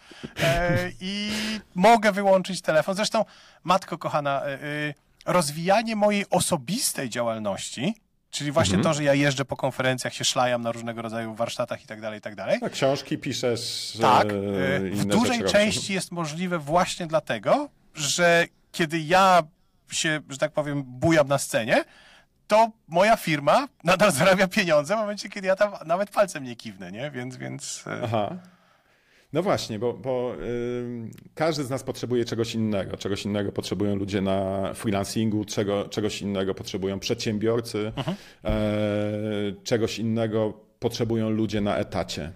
e, i mogę wyłączyć telefon. Zresztą, matko kochana, e, e, rozwijanie mojej osobistej działalności, czyli właśnie Mhm. to, że ja jeżdżę po konferencjach, się szlajam na różnego rodzaju warsztatach i tak dalej, i tak dalej, No, książki piszesz, Tak, e, w dużej rzeczy części jest możliwe właśnie dlatego, że kiedy ja się, że tak powiem, bujam na scenie, to moja firma nadal zarabia pieniądze w momencie, kiedy ja tam nawet palcem nie kiwnę, nie? Więc, więc e, Aha. No właśnie, bo, bo każdy z nas potrzebuje czegoś innego. Czegoś innego potrzebują ludzie na freelancingu, czego, czegoś innego potrzebują przedsiębiorcy, mhm. e, czegoś innego potrzebują ludzie na etacie.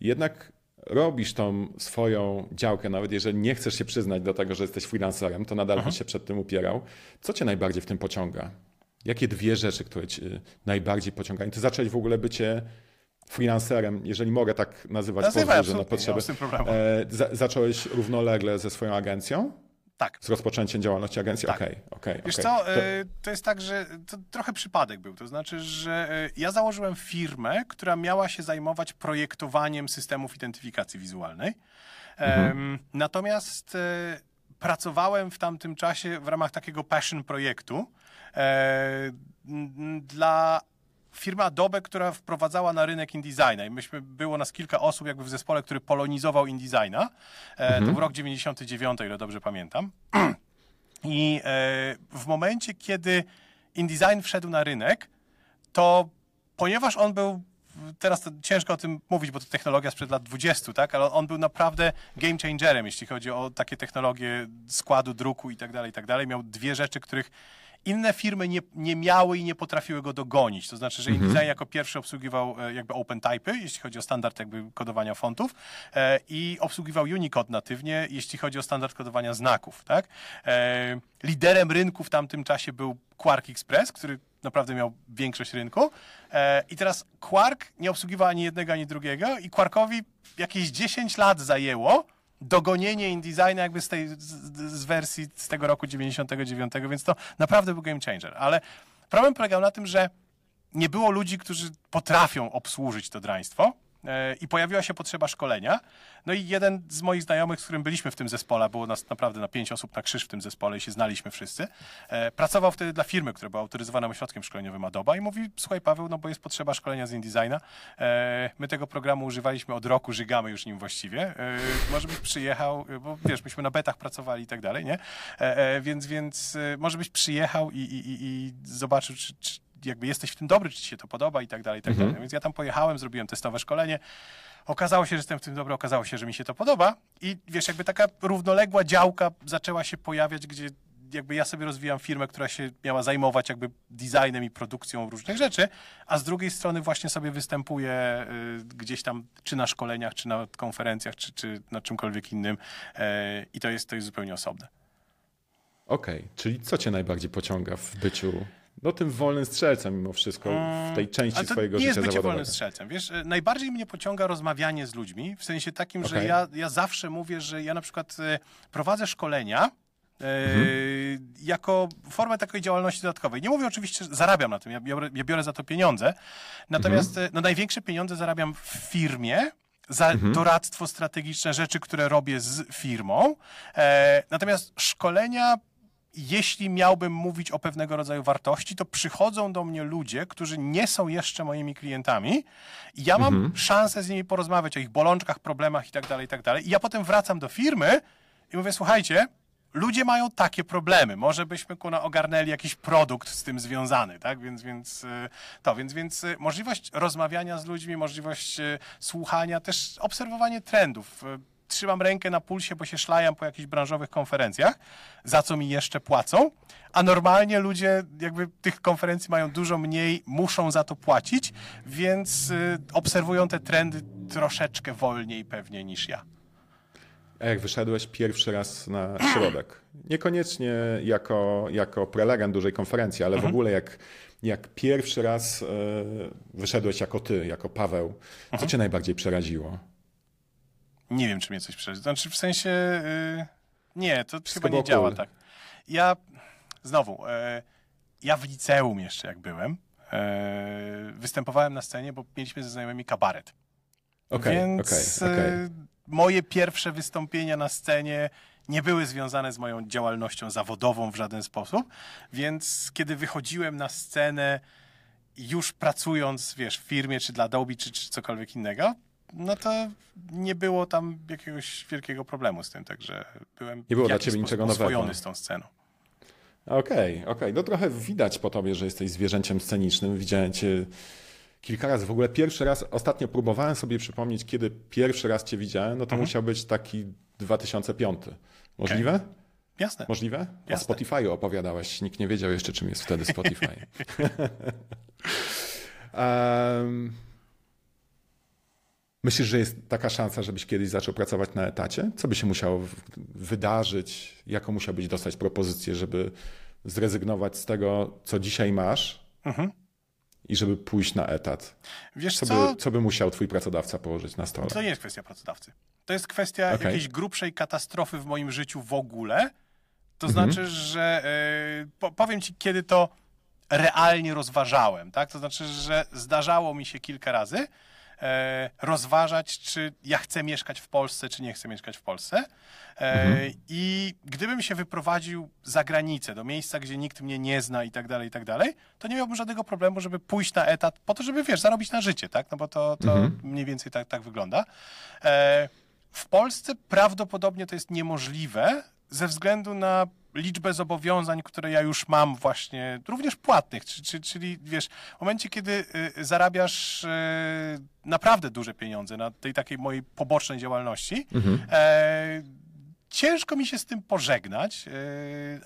Jednak robisz tą swoją działkę, nawet jeżeli nie chcesz się przyznać do tego, że jesteś freelancerem, to nadal mhm. się przed tym upierał. Co cię najbardziej w tym pociąga? Jakie dwie rzeczy, które cię najbardziej pociągają? Ty zacząłeś w ogóle bycie freelancerem, jeżeli mogę tak nazywać Nazywaj, na potrzeby. E, za, zacząłeś równolegle ze swoją agencją? Tak. Z rozpoczęciem działalności agencji? Tak. Okej, okay, okay, Wiesz okay. co, to... E, to... jest tak, że to trochę przypadek był. To znaczy, że e, ja założyłem firmę, która miała się zajmować projektowaniem systemów identyfikacji wizualnej. Mhm. Natomiast e, pracowałem w tamtym czasie w ramach takiego passion projektu dla firma Adobe, która wprowadzała na rynek InDesigna i myśmy, było nas kilka osób jakby w zespole, który polonizował InDesigna. E, mhm. To był rok 99, ile dobrze pamiętam. I e, w momencie, kiedy InDesign wszedł na rynek, to ponieważ on był teraz to ciężko o tym mówić, bo to technologia sprzed lat 20, tak? Ale on był naprawdę game changerem, jeśli chodzi o takie technologie składu, druku i tak dalej, i tak dalej. Miał dwie rzeczy, których inne firmy nie, nie miały i nie potrafiły go dogonić. To znaczy, że InDesign mhm. jako pierwszy obsługiwał e, jakby open typy, jeśli chodzi o standard jakby kodowania fontów e, i obsługiwał Unicode natywnie, jeśli chodzi o standard kodowania znaków, tak? E, liderem rynku w tamtym czasie był Quark Express, który naprawdę miał większość rynku. I teraz Quark nie obsługiwał ani jednego, ani drugiego i Quarkowi jakieś 10 lat zajęło, dogonienie InDesigna jakby z tej z, wersji z tego roku 99, więc to naprawdę był game changer. Ale problem polegał na tym, że nie było ludzi, którzy potrafią obsłużyć to draństwo. E, i pojawiła się potrzeba szkolenia. No i jeden z moich znajomych, z którym byliśmy w tym zespole, było nas naprawdę na pięć osób na krzyż w tym zespole i się znaliśmy wszyscy, e, pracował wtedy dla firmy, która była autoryzowanym ośrodkiem szkoleniowym Adobe i mówi, słuchaj Paweł, no bo jest potrzeba szkolenia z InDesigna. E, my tego programu używaliśmy od roku, żygamy już nim właściwie. Może byś przyjechał, bo wiesz, myśmy na betach pracowali i tak dalej, nie? Więc, więc może byś przyjechał i, i, i zobaczył, czy, czy jakby jesteś w tym dobry, czy ci się to podoba i tak dalej, i tak mhm. dalej. Więc ja tam pojechałem, zrobiłem testowe szkolenie. Okazało się, że jestem w tym dobry, okazało się, że mi się to podoba i wiesz, jakby taka równoległa działka zaczęła się pojawiać, gdzie jakby ja sobie rozwijam firmę, która się miała zajmować jakby designem i produkcją różnych rzeczy, a z drugiej strony właśnie sobie występuję y, gdzieś tam, czy na szkoleniach, czy na konferencjach, czy, czy na czymkolwiek innym y, i to jest, to jest zupełnie osobne. Okej, okay. czyli co cię najbardziej pociąga w byciu no tym wolnym strzelcem mimo wszystko w tej części swojego życia zawodowego. nie jest wolnym strzelcem. Wiesz, e, najbardziej mnie pociąga rozmawianie z ludźmi, w sensie takim, okay. że ja, ja zawsze mówię, że ja na przykład e, prowadzę szkolenia, e, Mhm. jako formę takiej działalności dodatkowej. Nie mówię oczywiście, że zarabiam na tym, ja biorę, ja biorę za to pieniądze, natomiast mhm. no, największe pieniądze zarabiam w firmie, za mhm. doradztwo strategiczne, rzeczy, które robię z firmą. E, natomiast szkolenia jeśli miałbym mówić o pewnego rodzaju wartości, to przychodzą do mnie ludzie, którzy nie są jeszcze moimi klientami i ja mam mhm. szansę z nimi porozmawiać o ich bolączkach, problemach i tak dalej, i tak dalej. I ja potem wracam do firmy i mówię, słuchajcie, ludzie mają takie problemy. Może byśmy kuna ogarnęli jakiś produkt z tym związany, tak? Więc, więc y, to, więc, więc y, możliwość rozmawiania z ludźmi, możliwość y, słuchania, też obserwowanie trendów trzymam rękę na pulsie, bo się szlajam po jakichś branżowych konferencjach, za co mi jeszcze płacą, a normalnie ludzie jakby tych konferencji mają dużo mniej, muszą za to płacić, więc y, obserwują te trendy troszeczkę wolniej pewnie niż ja. A jak wyszedłeś pierwszy raz na środek? Niekoniecznie jako, jako prelegent dużej konferencji, ale mhm. w ogóle jak, jak pierwszy raz y, wyszedłeś jako ty, jako Paweł, co mhm. cię najbardziej przeraziło? Nie wiem, czy mnie coś przerazi. Znaczy w sensie... Yy, nie, to Wszystko chyba nie działa cool. tak. Ja, znowu, yy, ja w liceum jeszcze jak byłem, yy, występowałem na scenie, bo mieliśmy ze znajomymi kabaret. Okay, Więc okay, okay. moje pierwsze wystąpienia na scenie nie były związane z moją działalnością zawodową w żaden sposób, więc kiedy wychodziłem na scenę już pracując, wiesz, w firmie, czy dla Adobe, czy, czy cokolwiek innego, no to nie było tam jakiegoś wielkiego problemu z tym, także byłem nie było dla ciebie niczego nowego. z tą sceną. Okej, okay, okej. Okay. No trochę widać po tobie, że jesteś zwierzęciem scenicznym. Widziałem cię kilka razy. W ogóle pierwszy raz, ostatnio próbowałem sobie przypomnieć, kiedy pierwszy raz cię widziałem, no to Mhm. musiał być taki 2005. Możliwe? Jasne. Możliwe? O Jasne. Spotify'u opowiadałeś. Nikt nie wiedział jeszcze, czym jest wtedy Spotify. Em, myślisz, że jest taka szansa, żebyś kiedyś zaczął pracować na etacie? Co by się musiało wydarzyć? Jaką musiałbyś dostać propozycję, żeby zrezygnować z tego, co dzisiaj masz Mhm. i żeby pójść na etat? Wiesz Co, co? By, co by musiał twój pracodawca położyć na stole? To nie jest kwestia pracodawcy. To jest kwestia Okej. jakiejś grubszej katastrofy w moim życiu w ogóle. To Mhm. znaczy, że e, po, powiem ci, kiedy to realnie rozważałem, tak? To znaczy, że zdarzało mi się kilka razy rozważać, czy ja chcę mieszkać w Polsce, czy nie chcę mieszkać w Polsce. E, I gdybym się wyprowadził za granicę, do miejsca, gdzie nikt mnie nie zna i tak dalej, i tak dalej, to nie miałbym żadnego problemu, żeby pójść na etat po to, żeby, wiesz, zarobić na życie, tak? No bo to, to mniej więcej tak, tak wygląda. E, w Polsce prawdopodobnie to jest niemożliwe ze względu na liczbę zobowiązań, które ja już mam właśnie, również płatnych, czy, czy, czyli wiesz, w momencie, kiedy y, zarabiasz y, naprawdę duże pieniądze na tej takiej mojej pobocznej działalności, e, ciężko mi się z tym pożegnać, e,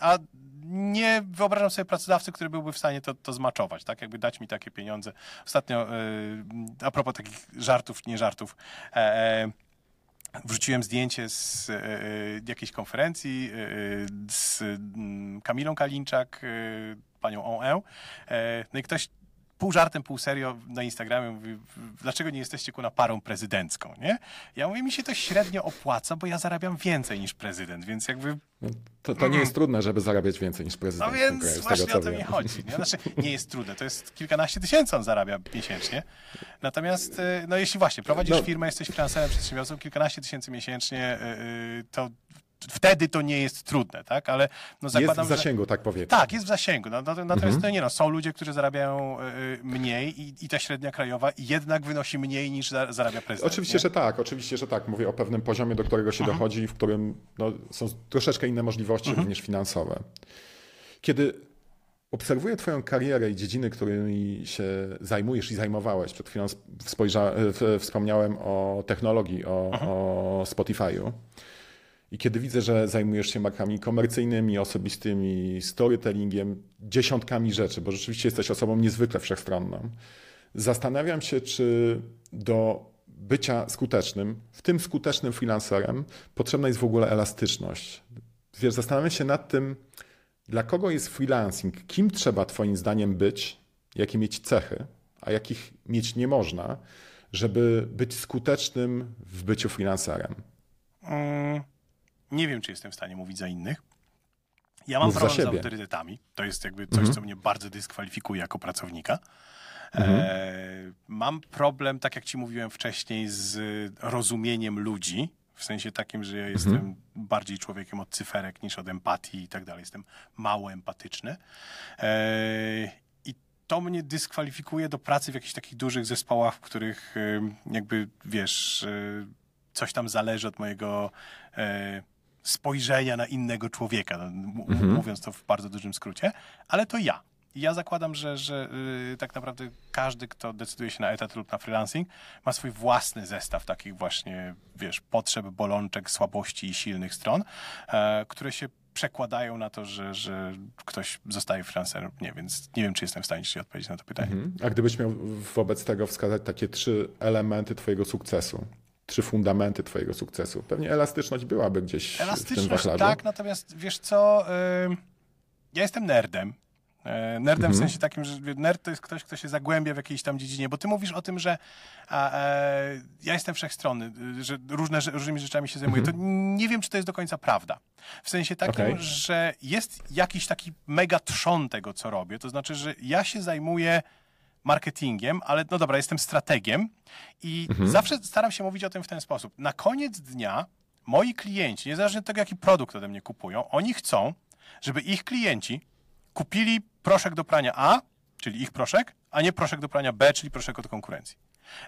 a nie wyobrażam sobie pracodawcy, który byłby w stanie to, to zmaczować, tak? Jakby dać mi takie pieniądze. Ostatnio, e, a propos takich żartów, nie żartów, e, e, wrzuciłem zdjęcie z e, e, jakiejś konferencji e, z mm, Kamilą Kalinczak, panią OE. No i ktoś pół żartem, pół serio na Instagramie mówi, dlaczego nie jesteście kuna parą prezydencką, nie? Ja mówię, mi się to średnio opłaca, bo ja zarabiam więcej niż prezydent, więc jakby No, to, to nie jest trudne, żeby zarabiać więcej niż no prezydent. tym więc kraju, właśnie tego, o to mi chodzi. Nie? Znaczy, nie jest trudne, to jest kilkanaście tysięcy on zarabia miesięcznie. Natomiast, y, no jeśli właśnie prowadzisz No. firmę, jesteś freelancerem, przedsiębiorcą, kilkanaście tysięcy miesięcznie, y, y, to wtedy to nie jest trudne, tak? Ale no Jest zakładam, w że... zasięgu, tak powiedzmy. Tak, jest w zasięgu. No, no, natomiast Mhm. no, nie no, są ludzie, którzy zarabiają y, y, mniej i, i ta średnia krajowa jednak wynosi mniej niż za, zarabia prezydent. Oczywiście, nie? że tak, oczywiście, że tak. Mówię o pewnym poziomie, do którego się Mhm. dochodzi, w którym no, są troszeczkę inne możliwości, również finansowe. Kiedy obserwuję Twoją karierę i dziedziny, którymi się zajmujesz i zajmowałeś, przed chwilą w- wspomniałem o technologii, o, Mhm. o Spotify'u. I kiedy widzę, że zajmujesz się markami komercyjnymi, osobistymi, storytellingiem, dziesiątkami rzeczy, bo rzeczywiście jesteś osobą niezwykle wszechstronną, zastanawiam się, czy do bycia skutecznym, w tym skutecznym freelancerem, potrzebna jest w ogóle elastyczność. Wiesz, zastanawiam się nad tym, dla kogo jest freelancing, kim trzeba Twoim zdaniem być, jakie mieć cechy, a jakich mieć nie można, żeby być skutecznym w byciu freelancerem. Mm, nie wiem, czy jestem w stanie mówić za innych. Ja mam Mów problem z autorytetami. To jest jakby coś, co mnie bardzo dyskwalifikuje jako pracownika. E, mam problem, tak jak ci mówiłem wcześniej, z rozumieniem ludzi. W sensie takim, że ja jestem bardziej człowiekiem od cyferek niż od empatii i tak dalej. Jestem mało empatyczny. E, I to mnie dyskwalifikuje do pracy w jakichś takich dużych zespołach, w których e, jakby, wiesz, e, coś tam zależy od mojego e, spojrzenia na innego człowieka, no, m- mówiąc to w bardzo dużym skrócie, ale to ja. Ja zakładam, że, że y, tak naprawdę każdy, kto decyduje się na etat lub na freelancing, ma swój własny zestaw takich właśnie, wiesz, potrzeb, bolączek, słabości i silnych stron, e, które się przekładają na to, że, że ktoś zostaje freelancerem. Nie, więc nie wiem, czy jestem w stanie ci odpowiedzieć na to pytanie. A gdybyś miał wobec tego wskazać takie trzy elementy Twojego sukcesu, trzy fundamenty Twojego sukcesu, pewnie elastyczność byłaby gdzieś w tym Elastyczność wachlarzu. tak, natomiast wiesz co, ja jestem nerdem. E, Nerdem Mhm. w sensie takim, że nerd to jest ktoś, kto się zagłębia w jakiejś tam dziedzinie, bo ty mówisz o tym, że a, e, ja jestem wszechstronny, y, że różne, różnymi rzeczami się zajmuję. To nie wiem, czy to jest do końca prawda. W sensie takim, Mhm. Okej. że jest jakiś taki mega trzon tego, co robię. To znaczy, że ja się zajmuję marketingiem, ale no dobra, jestem strategiem i Mhm. zawsze staram się mówić o tym w ten sposób. Na koniec dnia moi klienci, niezależnie od tego, jaki produkt ode mnie kupują, oni chcą, żeby ich klienci kupili proszek do prania A, czyli ich proszek, a nie proszek do prania B, czyli proszek od konkurencji.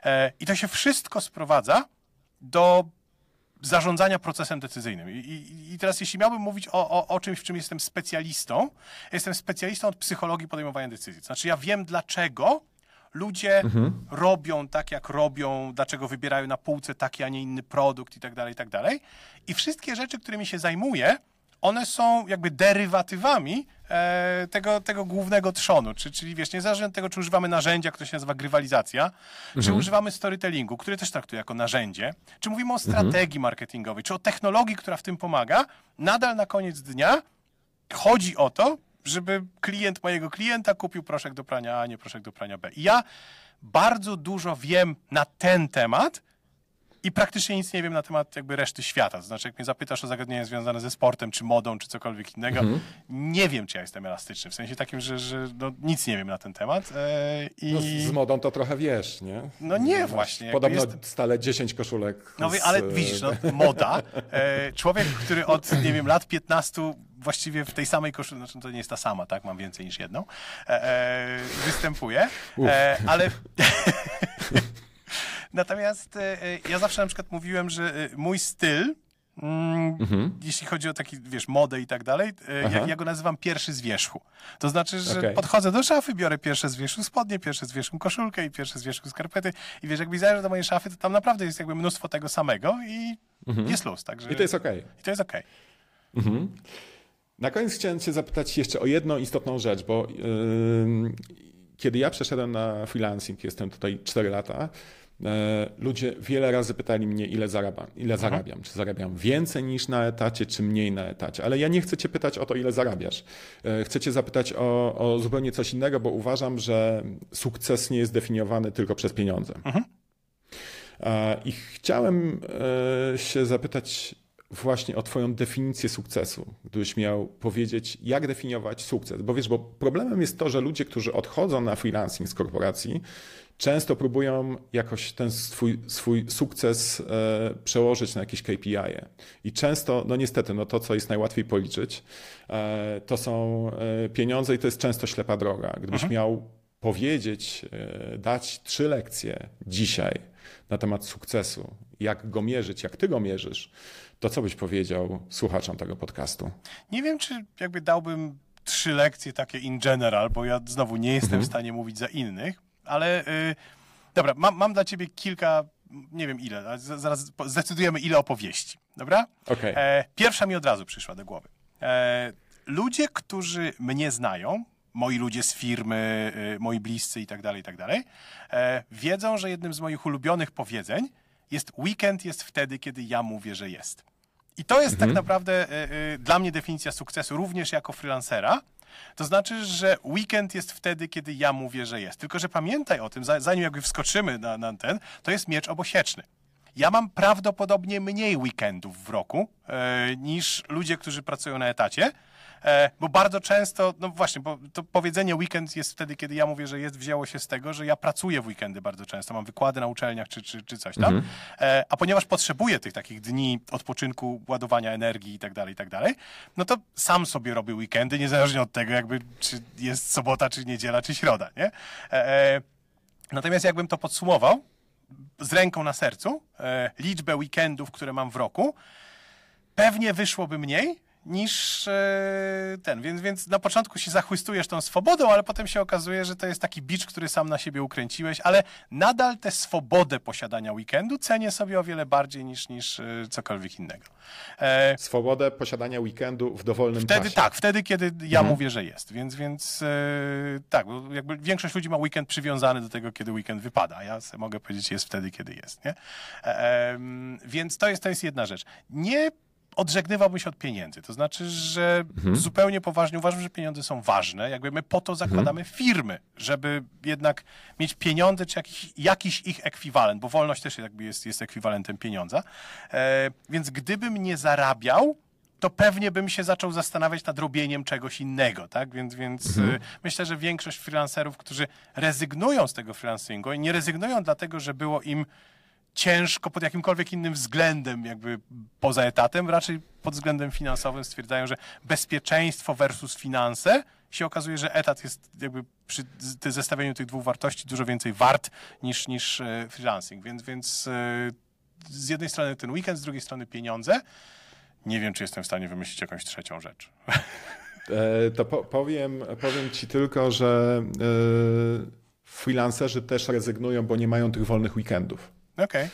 E, I to się wszystko sprowadza do zarządzania procesem decyzyjnym. I, i, i teraz, jeśli miałbym mówić o, o, o czymś, w czym jestem specjalistą, jestem specjalistą od psychologii podejmowania decyzji. To znaczy, ja wiem, dlaczego ludzie robią tak, jak robią, dlaczego wybierają na półce taki, a nie inny produkt i tak dalej, i tak dalej. I wszystkie rzeczy, którymi się zajmuję, one są jakby derywatywami e, tego, tego głównego trzonu. Czy, czyli wiesz, niezależnie od tego, czy używamy narzędzia, które się nazywa grywalizacja, czy używamy storytellingu, który też traktuję jako narzędzie, czy mówimy o strategii marketingowej, czy o technologii, która w tym pomaga, nadal na koniec dnia chodzi o to, żeby klient mojego klienta kupił proszek do prania A, a nie proszek do prania B. I ja bardzo dużo wiem na ten temat, i praktycznie nic nie wiem na temat jakby reszty świata. To znaczy, jak mnie zapytasz o zagadnienia związane ze sportem, czy modą, czy cokolwiek innego, nie wiem, czy ja jestem elastyczny. W sensie takim, że, że no, nic nie wiem na ten temat. E, i... No, z, modą to trochę wiesz, nie? No nie, Masz właśnie, Podobno jest- stale 10 koszulek. No z, ale e, widzisz, no, moda. E, człowiek, który od, nie wiem, lat 15 właściwie w tej samej koszuli, znaczy to nie jest ta sama, tak, mam więcej niż jedną, e, e, występuje, e, ale... Natomiast e, e, ja zawsze na przykład mówiłem, że e, mój styl, mm, jeśli chodzi o taki, wiesz, modę i tak dalej, ja, ja go nazywam pierwszy z wierzchu. To znaczy, że Okej. podchodzę do szafy, biorę pierwsze z wierzchu spodnie, pierwsze z wierzchu koszulkę i pierwsze z wierzchu skarpety i wiesz, jakbyś zajrzał do mojej szafy, to tam naprawdę jest jakby mnóstwo tego samego i jest luz, także... I to jest okej. I to jest okej. Na koniec chciałem Cię zapytać jeszcze o jedną istotną rzecz, bo ym, kiedy ja przeszedłem na freelancing, jestem tutaj 4 lata, ludzie wiele razy pytali mnie, ile, zarabia, ile zarabiam. Czy zarabiam więcej niż na etacie, czy mniej na etacie. Ale ja nie chcę Cię pytać o to, ile zarabiasz. E, chcę Cię zapytać o, o zupełnie coś innego, bo uważam, że sukces nie jest definiowany tylko przez pieniądze. E, I chciałem e, się zapytać właśnie o Twoją definicję sukcesu. Gdybyś miał powiedzieć, jak definiować sukces. Bo wiesz, bo problemem jest to, że ludzie, którzy odchodzą na freelancing z korporacji, często próbują jakoś ten swój, swój sukces e, przełożyć na jakieś KPI. -e. I często, no niestety, no to, co jest najłatwiej policzyć, e, to są e, pieniądze i to jest często ślepa droga. Gdybyś miał powiedzieć, dać trzy lekcje dzisiaj na temat sukcesu, jak go mierzyć, jak ty go mierzysz, to co byś powiedział słuchaczom tego podcastu? Nie wiem, czy jakby dałbym trzy lekcje takie in general, bo ja znowu nie jestem w stanie mówić za innych, ale y, dobra, mam, mam dla ciebie kilka, nie wiem ile, zaraz zdecydujemy ile opowieści, dobra? Okej. E, pierwsza mi od razu przyszła do głowy. E, ludzie, którzy mnie znają, moi ludzie z firmy, y, moi bliscy i tak dalej, i tak dalej, e, wiedzą, że jednym z moich ulubionych powiedzeń jest weekend jest wtedy, kiedy ja mówię, że jest. I to jest tak naprawdę y, y, dla mnie definicja sukcesu, również jako freelancera. To znaczy, że weekend jest wtedy, kiedy ja mówię, że jest. Tylko, że pamiętaj o tym, za- zanim jakby wskoczymy na, na ten, to jest miecz obosieczny. Ja mam prawdopodobnie mniej weekendów w roku e, niż ludzie, którzy pracują na etacie, bo bardzo często, no właśnie, bo to powiedzenie weekend jest wtedy, kiedy ja mówię, że jest, wzięło się z tego, że ja pracuję w weekendy bardzo często, mam wykłady na uczelniach czy, czy, czy coś tam, e, a ponieważ potrzebuję tych takich dni odpoczynku, ładowania energii i tak dalej, i tak dalej, no to sam sobie robię weekendy, niezależnie od tego, jakby czy jest sobota, czy niedziela, czy środa, nie? E, e, natomiast jakbym to podsumował, z ręką na sercu e, liczbę weekendów, które mam w roku, pewnie wyszłoby mniej niż e, ten. Więc, więc na początku się zachwystujesz tą swobodą, ale potem się okazuje, że to jest taki bicz, który sam na siebie ukręciłeś, ale nadal tę swobodę posiadania weekendu cenię sobie o wiele bardziej niż, niż e, cokolwiek innego. E, Swobodę posiadania weekendu w dowolnym Wtedy czasie. tak, wtedy, kiedy ja mówię, że jest. Więc, więc tak, bo jakby większość ludzi ma weekend przywiązany do tego, kiedy weekend wypada. Ja mogę powiedzieć, jest wtedy, kiedy jest. Nie? Więc to jest, to jest jedna rzecz. Nie odżegnywałbym się od pieniędzy. To znaczy, że zupełnie poważnie uważam, że pieniądze są ważne. Jakby my po to zakładamy firmy, żeby jednak mieć pieniądze, czy jakiś, jakiś ich ekwiwalent, bo wolność też jakby jest, jest ekwiwalentem pieniądza. E, więc gdybym nie zarabiał, to pewnie bym się zaczął zastanawiać nad robieniem czegoś innego, tak? Więc, więc y, myślę, że większość freelancerów, którzy rezygnują z tego freelancingu i nie rezygnują dlatego, że było im ciężko pod jakimkolwiek innym względem, jakby poza etatem, raczej pod względem finansowym stwierdzają, że bezpieczeństwo versus finanse się okazuje, że etat jest jakby przy zestawieniu tych dwóch wartości dużo więcej wart niż, niż e, freelancing. Więc, więc e, z jednej strony ten weekend, z drugiej strony pieniądze. Nie wiem, czy jestem w stanie wymyślić jakąś trzecią rzecz. E, To po, powiem, powiem ci tylko, że freelancerzy też rezygnują, bo nie mają tych wolnych weekendów. Okej.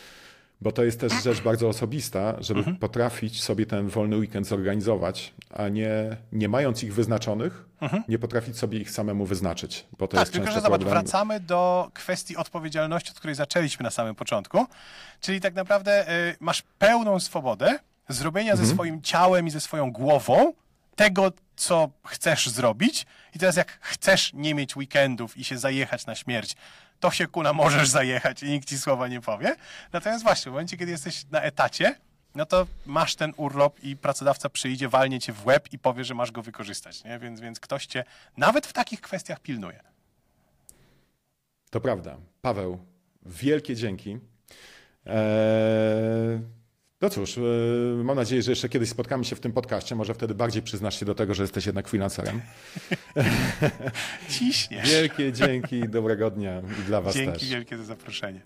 Bo to jest też rzecz bardzo osobista, żeby Mhm. potrafić sobie ten wolny weekend zorganizować, a nie, nie mając ich wyznaczonych, nie potrafić sobie ich samemu wyznaczyć. Bo to Mhm. Tak, jest tylko że zobacz, problem. wracamy do kwestii odpowiedzialności, od której zaczęliśmy na samym początku. Czyli tak naprawdę y, masz pełną swobodę zrobienia Mhm. ze swoim ciałem i ze swoją głową tego, co chcesz zrobić. I teraz jak chcesz nie mieć weekendów i się zajechać na śmierć, to się kuna możesz zajechać i nikt ci słowa nie powie. Natomiast właśnie, w momencie, kiedy jesteś na etacie, no to masz ten urlop i pracodawca przyjdzie, walnie cię w łeb i powie, że masz go wykorzystać. Nie? Więc, więc ktoś cię nawet w takich kwestiach pilnuje. To prawda. Paweł, wielkie dzięki. Eee, no cóż, eee, mam nadzieję, że jeszcze kiedyś spotkamy się w tym podcaście. Może wtedy bardziej przyznasz się do tego, że jesteś jednak freelancerem. Ciśnie. Wielkie dzięki, dobrego dnia i dla Was Dzięki też. wielkie za zaproszenie.